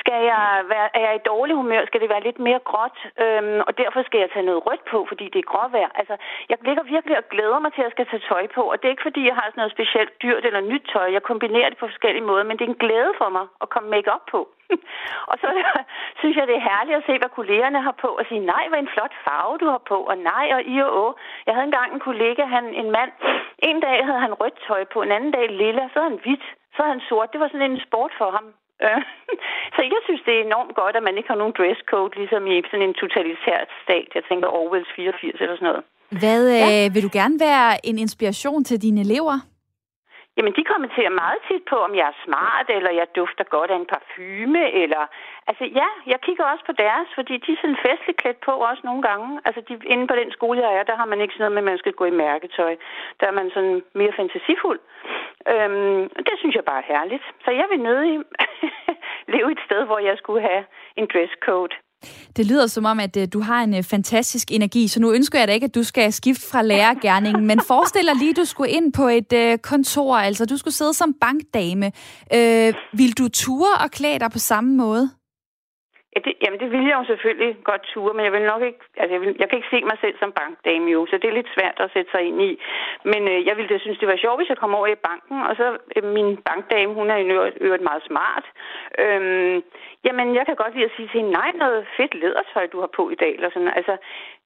Speaker 9: skal jeg være, er jeg i dårlig humør, skal det være lidt mere gråt, øhm, og derfor skal jeg tage noget rødt på, fordi det er gråvejr. Altså, jeg ligger virkelig og glæder mig til, at jeg skal tage tøj på, og det er ikke fordi, jeg har sådan noget specielt dyrt eller nyt tøj. Jeg kombinerer det på forskellige måder, men det er en glæde for mig at komme make op på. [laughs] og så [laughs] synes jeg, det er herligt at se, hvad kollegerne har på, og sige, nej, hvad en flot farve du har på, og nej, og i og å. Jeg havde engang en kollega, han, en mand, en dag havde han rødt tøj på, en anden dag lilla, så havde han hvidt, så havde han sort. Det var sådan en sport for ham. [laughs] Så jeg synes, det er enormt godt, at man ikke har nogen dresscode, ligesom i sådan en totalitært stat. Jeg tænker Orwells 84 eller sådan noget.
Speaker 1: Hvad ja. øh, vil du gerne være en inspiration til dine elever?
Speaker 9: Jamen, de kommenterer meget tit på, om jeg er smart, eller jeg dufter godt af en parfume, eller... Altså, ja, jeg kigger også på deres, fordi de er sådan festligt klædt på også nogle gange. Altså, de, inde på den skole, jeg er, der har man ikke sådan noget med, at man skal gå i mærketøj. Der er man sådan mere fantasifuld. Øhm, det synes jeg bare er herligt. Så jeg vil nødig [laughs] leve et sted, hvor jeg skulle have en dresscode.
Speaker 1: Det lyder som om, at øh, du har en øh, fantastisk energi, så nu ønsker jeg da ikke, at du skal skifte fra lærergærningen, men forestil dig lige, at du skulle ind på et øh, kontor, altså du skulle sidde som bankdame. Øh, vil du ture og klæde dig på samme måde?
Speaker 9: Ja, det, jamen, det ville jeg jo selvfølgelig godt ture, men jeg vil nok ikke, altså jeg, vil, jeg kan ikke se mig selv som bankdame jo, så det er lidt svært at sætte sig ind i. Men øh, jeg ville da synes, det var sjovt, hvis jeg kom over i banken, og så øh, min bankdame, hun er jo øvrigt meget smart. Øhm, jamen, jeg kan godt lide at sige til hende, nej, noget fedt ledertøj, du har på i dag, eller sådan. Altså,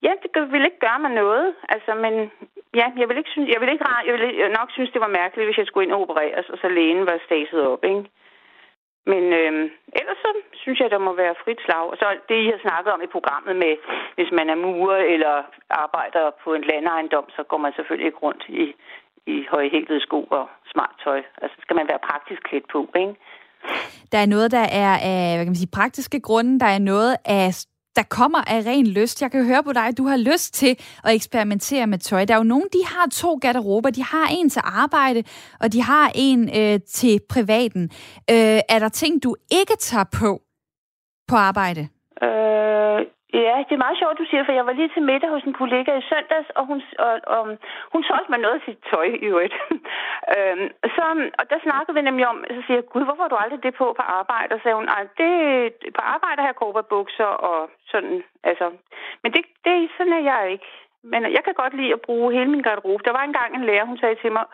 Speaker 9: ja, det vil ikke gøre mig noget, altså, men ja, jeg vil ikke synes, jeg vil ikke, jeg vil nok synes, det var mærkeligt, hvis jeg skulle ind og opereres, og så lægen var staset op, ikke? Men øh, ellers så synes jeg, der må være frit slag. Og så det, I har snakket om i programmet med, hvis man er murer eller arbejder på en landejendom, så går man selvfølgelig ikke rundt i, i højhælede sko og smart tøj. Altså skal man være praktisk klædt på, ikke?
Speaker 1: Der er noget, der er af hvad kan man sige, praktiske grunde. Der er noget af der kommer af ren lyst. Jeg kan høre på dig, at du har lyst til at eksperimentere med tøj. Der er jo nogen, de har to garderober. De har en til arbejde, og de har en øh, til privaten. Øh, er der ting, du ikke tager på på arbejde?
Speaker 9: Øh, Ja, det er meget sjovt, du siger, for jeg var lige til middag hos en kollega i søndags, og hun, og, og, um, hun solgte mig noget af sit tøj i øvrigt. [laughs] øhm, så, og der snakkede vi nemlig om, så siger jeg, gud, hvorfor har du aldrig det på på arbejde? Og så sagde hun, Ej, det, på arbejde har jeg bukser og sådan, altså. Men det, det, sådan er jeg ikke. Men jeg kan godt lide at bruge hele min garderobe. Der var engang en lærer, hun sagde til mig,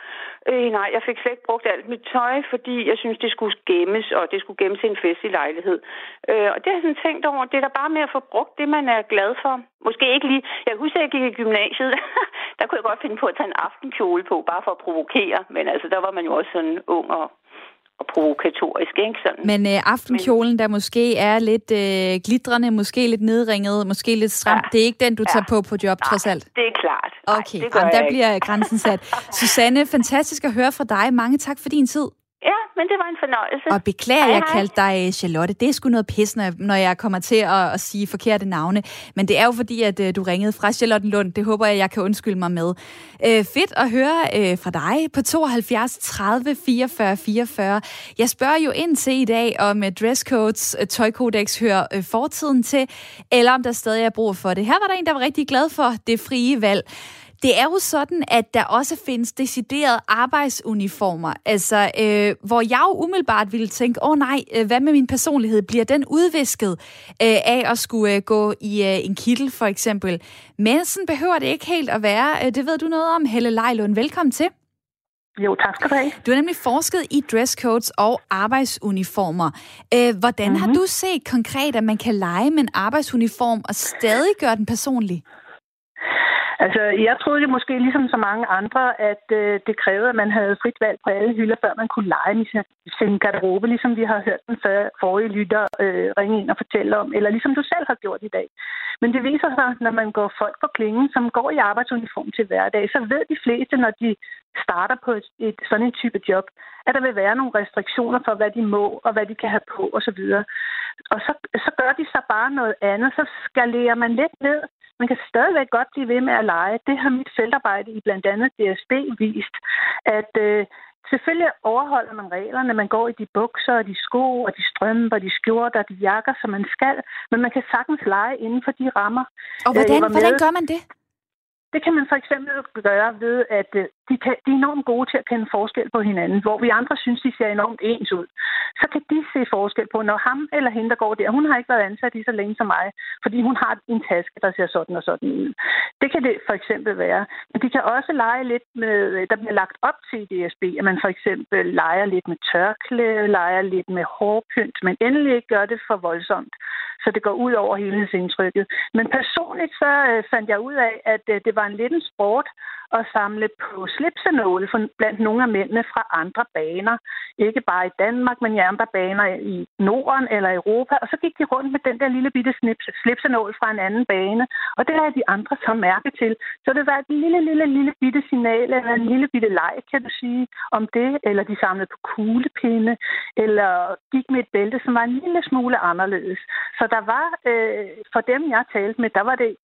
Speaker 9: øh, nej, jeg fik slet ikke brugt alt mit tøj, fordi jeg synes, det skulle gemmes, og det skulle gemmes i en festlig lejlighed. Øh, og det har jeg sådan tænkt over. Det er da bare med at få brugt det, man er glad for. Måske ikke lige... Jeg husker, at jeg gik i gymnasiet. [laughs] der kunne jeg godt finde på at tage en aftenkjole på, bare for at provokere. Men altså, der var man jo også sådan ung og og provokatorisk, ikke? Sådan.
Speaker 1: Men øh, aftenkjolen, Men... der måske er lidt øh, glitrende, måske lidt nedringet, måske lidt stram, ja. det er ikke den, du ja. tager på på job,
Speaker 9: Nej,
Speaker 1: trods alt?
Speaker 9: det er klart.
Speaker 1: Okay, Nej, Jamen, der ikke. bliver grænsen sat. [laughs] Susanne, fantastisk at høre fra dig. Mange tak for din tid.
Speaker 9: Ja, men det var en fornøjelse.
Speaker 1: Og beklager, hej, jeg kaldte dig Charlotte. Det er sgu noget pis, når jeg kommer til at, at sige forkerte navne. Men det er jo fordi, at uh, du ringede fra Charlotte Lund. Det håber jeg, jeg kan undskylde mig med. Uh, fedt at høre uh, fra dig på 72 30 44 44. Jeg spørger jo ind til i dag, om uh, dresscodes, tøjkodex hører uh, fortiden til, eller om der stadig er brug for det. Her var der en, der var rigtig glad for det frie valg. Det er jo sådan, at der også findes deciderede arbejdsuniformer, altså øh, hvor jeg jo umiddelbart ville tænke, åh oh, nej, øh, hvad med min personlighed? Bliver den udvisket øh, af at skulle øh, gå i øh, en kittel for eksempel? Men sådan behøver det ikke helt at være. Øh, det ved du noget om, Helle Lejlund. Velkommen til.
Speaker 10: Jo, tak skal du have.
Speaker 1: Du har nemlig forsket i dresscodes og arbejdsuniformer. Øh, hvordan mm-hmm. har mhm. du set konkret, at man kan lege med en arbejdsuniform og stadig gøre den personlig?
Speaker 10: Altså, jeg troede jo måske ligesom så mange andre, at øh, det krævede, at man havde frit valg på alle hylder, før man kunne lege med sin, garderobe, ligesom vi har hørt den før, forrige lytter øh, ringe ind og fortælle om, eller ligesom du selv har gjort i dag. Men det viser sig, når man går folk på klingen, som går i arbejdsuniform til hverdag, så ved de fleste, når de starter på et, et sådan en type job, at der vil være nogle restriktioner for, hvad de må og hvad de kan have på osv. Og så, så gør de så bare noget andet, så skalerer man lidt ned. Man kan stadigvæk godt blive ved med at lege. Det har mit feltarbejde i blandt andet DSB vist, at øh, Selvfølgelig overholder man reglerne. Man går i de bukser, og de sko, og de strømper, de skjorter, og de jakker, som man skal. Men man kan sagtens lege inden for de rammer.
Speaker 1: Og hvordan, hvordan gør man det?
Speaker 10: Det kan man for eksempel gøre ved, at øh, de, kan, de er enormt gode til at kende forskel på hinanden, hvor vi andre synes, de ser enormt ens ud. Så kan de se forskel på, når ham eller hende, der går der, hun har ikke været ansat i så længe som mig, fordi hun har en taske, der ser sådan og sådan ud. Det kan det for eksempel være. Men de kan også lege lidt med, der bliver lagt op til i DSB, at man for eksempel leger lidt med tørklæde, leger lidt med hårpynt, men endelig ikke gør det for voldsomt så det går ud over helhedsindtrykket. Men personligt så øh, fandt jeg ud af, at øh, det var en lidt en sport at samle på slipsenåle blandt nogle af mændene fra andre baner. Ikke bare i Danmark, men i andre baner i Norden eller Europa. Og så gik de rundt med den der lille bitte slipsenål fra en anden bane. Og det havde de andre så mærke til. Så det var et lille, lille, lille bitte signal, eller en lille bitte leg, kan du sige, om det. Eller de samlede på kuglepinde, eller gik med et bælte, som var en lille smule anderledes. Så der var, øh, for dem jeg talte med, der var det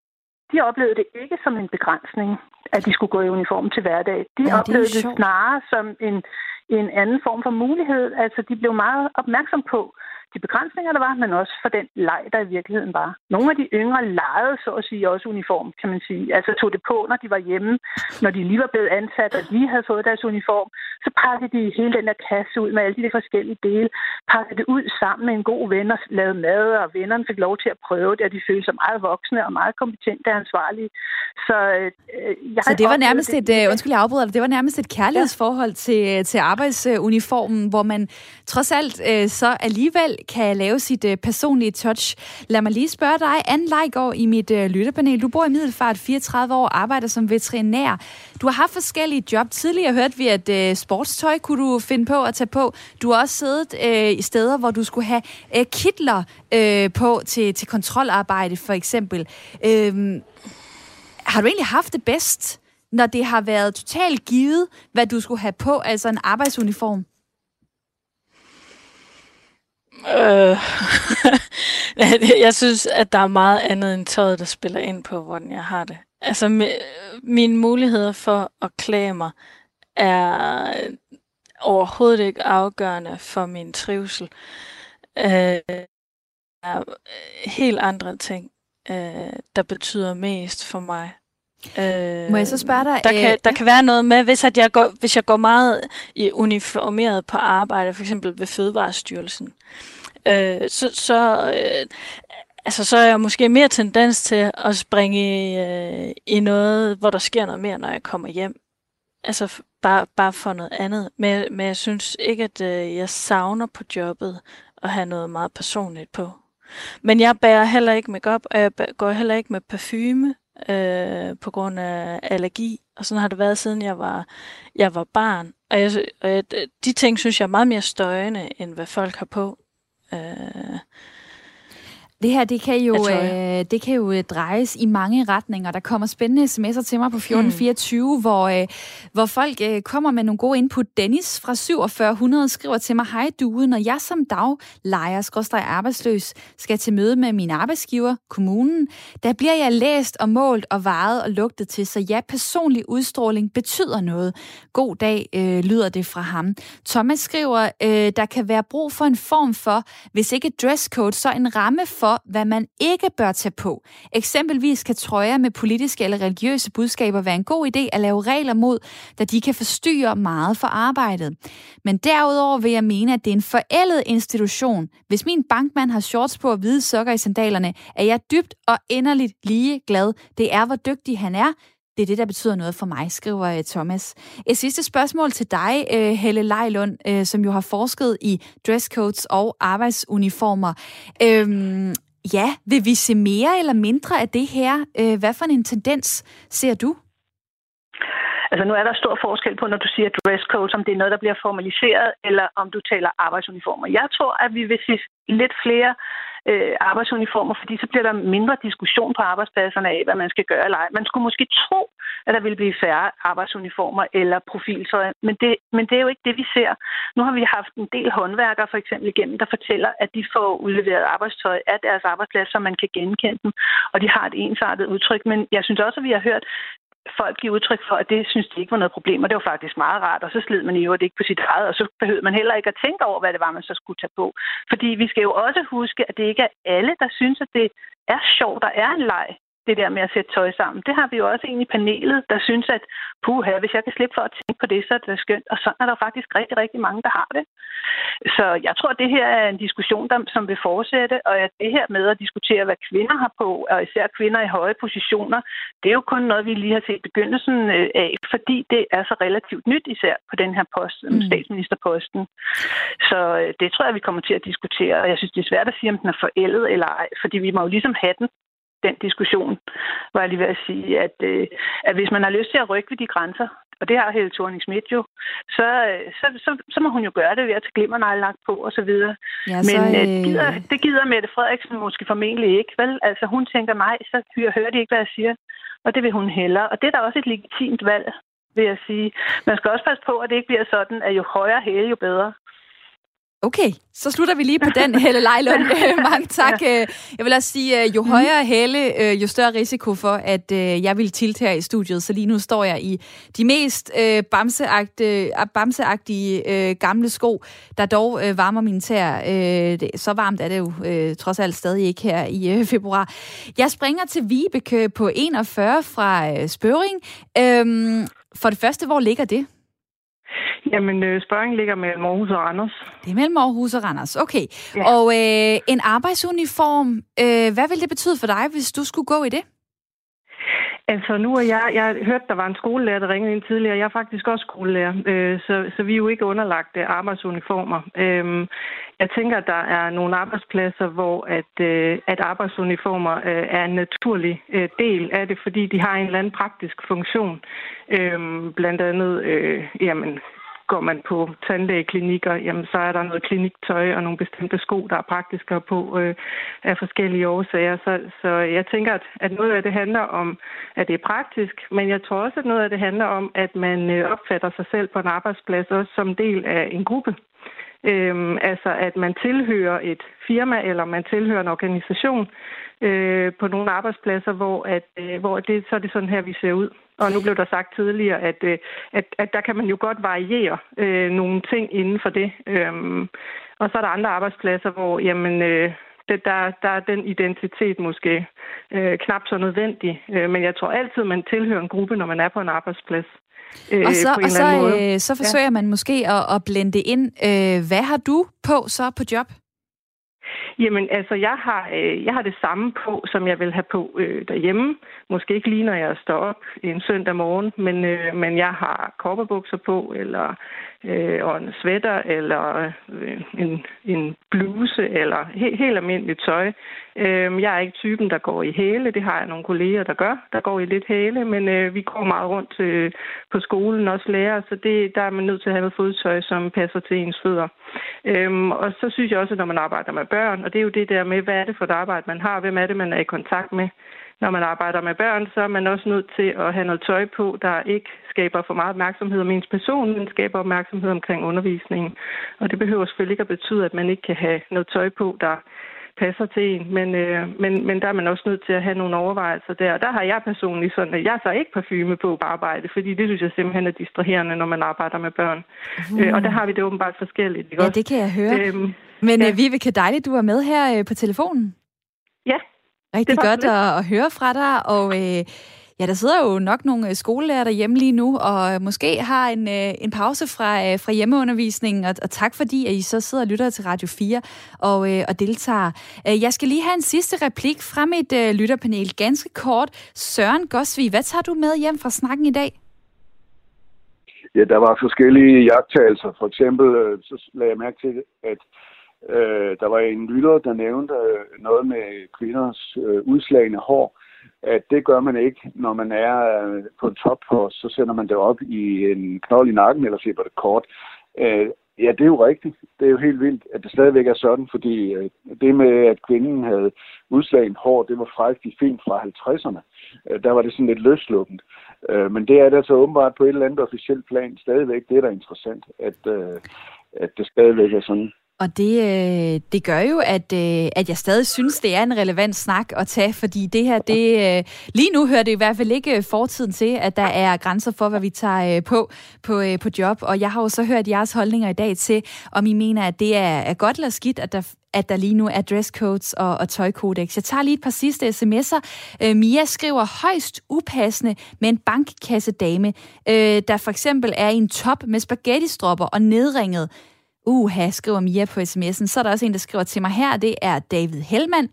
Speaker 10: de oplevede det ikke som en begrænsning, at de skulle gå i uniform til hverdag. De ja, oplevede det, det snarere som en, en anden form for mulighed. Altså, de blev meget opmærksom på, de begrænsninger, der var, men også for den leg, der i virkeligheden var. Nogle af de yngre legede, så at sige, også uniform, kan man sige. Altså tog det på, når de var hjemme, når de lige var blevet ansat, og lige havde fået deres uniform, så pakkede de hele den der kasse ud med alle de forskellige dele, pakkede det ud sammen med en god ven og lavede mad, og vennerne fik lov til at prøve det, og de følte sig meget voksne og meget kompetente og ansvarlige. Så, øh,
Speaker 1: jeg så det var nærmest det, et, øh, undskyld, jeg afbryder det var nærmest et kærlighedsforhold ja. til, til arbejdsuniformen, hvor man trods alt øh, så alligevel kan lave sit øh, personlige touch. Lad mig lige spørge dig, Anne Leigård i mit øh, lytterpanel. Du bor i Middelfart 34 år arbejder som veterinær. Du har haft forskellige job. Tidligere hørte vi, at øh, sportstøj kunne du finde på at tage på. Du har også siddet øh, i steder, hvor du skulle have øh, kitler øh, på til, til kontrolarbejde, for eksempel. Øh, har du egentlig haft det bedst, når det har været totalt givet, hvad du skulle have på, altså en arbejdsuniform?
Speaker 4: Øh, [laughs] jeg synes, at der er meget andet end tøjet, der spiller ind på, hvordan jeg har det. Altså, med, mine muligheder for at klage mig er overhovedet ikke afgørende for min trivsel. Øh, er helt andre ting, øh, der betyder mest for mig.
Speaker 1: Øh, Må jeg så spørge dig?
Speaker 4: Der kan, øh, der kan være noget med, hvis, at jeg går, hvis jeg går meget i uniformeret på arbejde, for eksempel ved Fødevarestyrelsen, øh, så, så, øh, altså, så er jeg måske mere tendens til at springe i, øh, i noget, hvor der sker noget mere, når jeg kommer hjem. Altså bare, bare for noget andet. Men, men jeg synes ikke, at øh, jeg savner på jobbet at have noget meget personligt på. Men jeg bærer heller ikke makeup, og jeg går heller ikke med parfume øh, på grund af allergi. Og sådan har det været, siden jeg var, jeg var barn. Og, jeg, og jeg, de ting synes jeg er meget mere støjende, end hvad folk har på. Øh,
Speaker 1: det her, det kan jo, øh, det kan jo øh, drejes i mange retninger. Der kommer spændende sms'er til mig på 1424, mm. hvor, øh, hvor folk øh, kommer med nogle gode input. Dennis fra 4700 skriver til mig, Hej du, når jeg som daglejer, arbejdsløs, skal til møde med min arbejdsgiver, kommunen, der bliver jeg læst og målt og varet og lugtet til, så ja, personlig udstråling betyder noget. God dag, øh, lyder det fra ham. Thomas skriver, øh, der kan være brug for en form for, hvis ikke dresscode, så en ramme for, for, hvad man ikke bør tage på. Eksempelvis kan trøjer med politiske eller religiøse budskaber være en god idé at lave regler mod, da de kan forstyrre meget for arbejdet. Men derudover vil jeg mene, at det er en forældet institution. Hvis min bankmand har shorts på og hvide sokker i sandalerne, er jeg dybt og inderligt lige glad. Det er, hvor dygtig han er. Det er det, der betyder noget for mig, skriver øh, Thomas. Et sidste spørgsmål til dig, øh, Helle Lejlund, øh, som jo har forsket i dresscodes og arbejdsuniformer. Øhm, ja, vil vi se mere eller mindre af det her? Hvad for en tendens ser du?
Speaker 10: Altså nu er der stor forskel på, når du siger dresscode, om det er noget, der bliver formaliseret, eller om du taler arbejdsuniformer. Jeg tror, at vi vil se lidt flere øh, arbejdsuniformer, fordi så bliver der mindre diskussion på arbejdspladserne af, hvad man skal gøre eller ej. Man skulle måske tro, at der ville blive færre arbejdsuniformer eller profiltøj, men det, men det er jo ikke det, vi ser. Nu har vi haft en del håndværkere for eksempel igennem, der fortæller, at de får udleveret arbejdstøj af deres arbejdsplads, så man kan genkende dem, og de har et ensartet udtryk. Men jeg synes også, at vi har hørt folk give udtryk for, at det synes de ikke var noget problem, og det var faktisk meget rart, og så slid man i øvrigt ikke på sit eget, og så behøvede man heller ikke at tænke over, hvad det var, man så skulle tage på. Fordi vi skal jo også huske, at det ikke er alle, der synes, at det er sjovt, der er en leg det der med at sætte tøj sammen. Det har vi jo også en i panelet, der synes, at puha, hvis jeg kan slippe for at tænke på det, så er det skønt. Og sådan er der faktisk rigtig, rigtig mange, der har det. Så jeg tror, at det her er en diskussion, der, som vil fortsætte, og at det her med at diskutere, hvad kvinder har på, og især kvinder i høje positioner, det er jo kun noget, vi lige har set begyndelsen øh, af, fordi det er så relativt nyt, især på den her post, mm. statsministerposten. Så øh, det tror jeg, vi kommer til at diskutere, og jeg synes, det er svært at sige, om den er forældet eller ej, fordi vi må jo ligesom have den den diskussion, var jeg lige ved at sige, at, øh, at hvis man har lyst til at rykke ved de grænser, og det har Helle thorning Schmidt jo, så, øh, så, så, så må hun jo gøre det ved at tage glimmerne lagt på og så videre. Ja, så, Men øh, det, gider, det gider Mette Frederiksen måske formentlig ikke, vel? Altså hun tænker, nej, så hører de ikke, hvad jeg siger. Og det vil hun heller. Og det er da også et legitimt valg, vil jeg sige. Man skal også passe på, at det ikke bliver sådan, at jo højere hæle, jo bedre.
Speaker 1: Okay, så slutter vi lige på den, Helle Lejlund. [laughs] Mange tak. Ja. Øh, jeg vil også sige, øh, jo højere Helle, øh, jo større risiko for, at jeg vil tilte her i studiet. Så lige nu står jeg i de mest bamseagtige, bamseagtige gamle sko, der dog varmer min tær. Så varmt er det jo trods alt stadig ikke her i februar. Jeg springer til Vibeke på 41 fra Spøring. Øhm, for det første, hvor ligger det?
Speaker 11: Jamen, øh, spørgsmålet ligger mellem Aarhus og Randers.
Speaker 1: Det er mellem Aarhus og Randers, okay. Ja. Og øh, en arbejdsuniform, øh, hvad vil det betyde for dig, hvis du skulle gå i det?
Speaker 11: Altså nu er jeg, jeg hørte, der var en skolelærer, der ringede ind tidligere. Jeg er faktisk også skolelærer, øh, så, så vi er jo ikke underlagt øh, arbejdsuniformer. Øh, jeg tænker, at der er nogle arbejdspladser, hvor at, øh, at arbejdsuniformer øh, er en naturlig øh, del af det, fordi de har en eller anden praktisk funktion. Øh, blandt andet, øh, jamen, går man på tandlægeklinikker, jamen så er der noget kliniktøj og nogle bestemte sko, der er praktiske på øh, af forskellige årsager. Så, så jeg tænker, at, at noget af det handler om, at det er praktisk, men jeg tror også, at noget af det handler om, at man øh, opfatter sig selv på en arbejdsplads også som del af en gruppe. Øhm, altså at man tilhører et firma eller man tilhører en organisation øh, på nogle arbejdspladser, hvor, at, øh, hvor det, så er det sådan her, vi ser ud. Og nu blev der sagt tidligere, at, øh, at, at der kan man jo godt variere øh, nogle ting inden for det. Øhm, og så er der andre arbejdspladser, hvor jamen, øh, det, der, der er den identitet måske øh, knap så nødvendig. Øh, men jeg tror altid, man tilhører en gruppe, når man er på en arbejdsplads.
Speaker 1: Øh, og så, og så, øh, så forsøger ja. man måske at, at blende ind. Øh, hvad har du på så på job?
Speaker 11: Jamen, altså, jeg har, øh, jeg har det samme på, som jeg vil have på øh, derhjemme. Måske ikke lige, når jeg står op en søndag morgen, men, øh, men jeg har kopperbukser på, eller øh, og en sweater, eller øh, en, en bluse, eller he, helt almindeligt tøj. Øh, jeg er ikke typen, der går i hæle. Det har jeg nogle kolleger, der gør. Der går i lidt hæle, men øh, vi går meget rundt øh, på skolen, også lærer, så det, der er man nødt til at have noget fodtøj, som passer til ens fødder. Øh, og så synes jeg også, at når man arbejder med børn, og det er jo det der med, hvad er det for et arbejde, man har, hvem er det, man er i kontakt med, når man arbejder med børn, så er man også nødt til at have noget tøj på, der ikke skaber for meget opmærksomhed om ens person, men skaber opmærksomhed omkring undervisningen. Og det behøver selvfølgelig ikke at betyde, at man ikke kan have noget tøj på, der passer til en, men, øh, men, men der er man også nødt til at have nogle overvejelser der. Og der har jeg personligt sådan, at jeg så ikke parfume på på arbejde, fordi det synes jeg simpelthen er distraherende, når man arbejder med børn. Mm. Øh, og der har vi det åbenbart forskelligt. Ikke
Speaker 1: ja, også? det kan jeg høre. Øhm, men ja. Øh, Vibeke, dejligt, du er med her øh, på telefonen. Rigtig godt at, at høre fra dig, og øh, Ja, der sidder jo nok nogle øh, skolelærer derhjemme lige nu, og måske har en, øh, en pause fra, øh, fra hjemmeundervisningen, og, og tak fordi, at I så sidder og lytter til Radio 4 og, og deltager. Jeg skal lige have en sidste replik fra mit uh, lytterpanel. Ganske kort. Søren Gosvig, hvad tager du med hjem fra snakken i dag?
Speaker 5: Ja, der var forskellige jagttagelser. For eksempel så lagde jeg mærke til, at øh, der var en lytter, der nævnte øh, noget med kvinders øh, udslagende hår at det gør man ikke, når man er øh, på en toppost, så sender man det op i en knold i nakken, eller siger det kort. Øh, ja, det er jo rigtigt. Det er jo helt vildt, at det stadigvæk er sådan, fordi øh, det med, at kvinden havde udslagende hår, det var faktisk fint fra 50'erne. Øh, der var det sådan lidt løslukkent. Øh, men det er det altså åbenbart på et eller andet officielt plan stadigvæk. Det er da interessant, at, at det stadigvæk er sådan.
Speaker 1: Og det, øh, det gør jo, at, øh, at jeg stadig synes, det er en relevant snak at tage, fordi det her, det, øh, lige nu hører det i hvert fald ikke fortiden til, at der er grænser for, hvad vi tager på, på, på job. Og jeg har jo så hørt jeres holdninger i dag til, om I mener, at det er, er godt eller skidt, at der at der lige nu er dresscodes og, og tøjkodex. Jeg tager lige et par sidste sms'er. Øh, Mia skriver højst upassende med en bankkassedame, øh, der for eksempel er i en top med spaghetti-stropper og nedringet. Uha, skriver Mia på sms'en. Så er der også en, der skriver til mig her. Det er David Hellmann.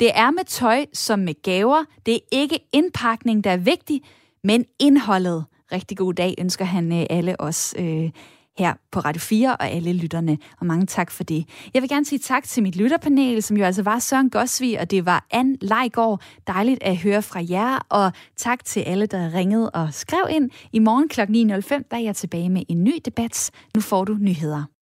Speaker 1: Det er med tøj som med gaver. Det er ikke indpakning, der er vigtig, men indholdet. Rigtig god dag ønsker han øh, alle os øh, her på Radio 4 og alle lytterne. Og mange tak for det. Jeg vil gerne sige tak til mit lytterpanel, som jo altså var Søren Gosvi, og det var Ann Leigård. Dejligt at høre fra jer, og tak til alle, der ringede og skrev ind. I morgen kl. 9.05, der er jeg tilbage med en ny debat. Nu får du nyheder.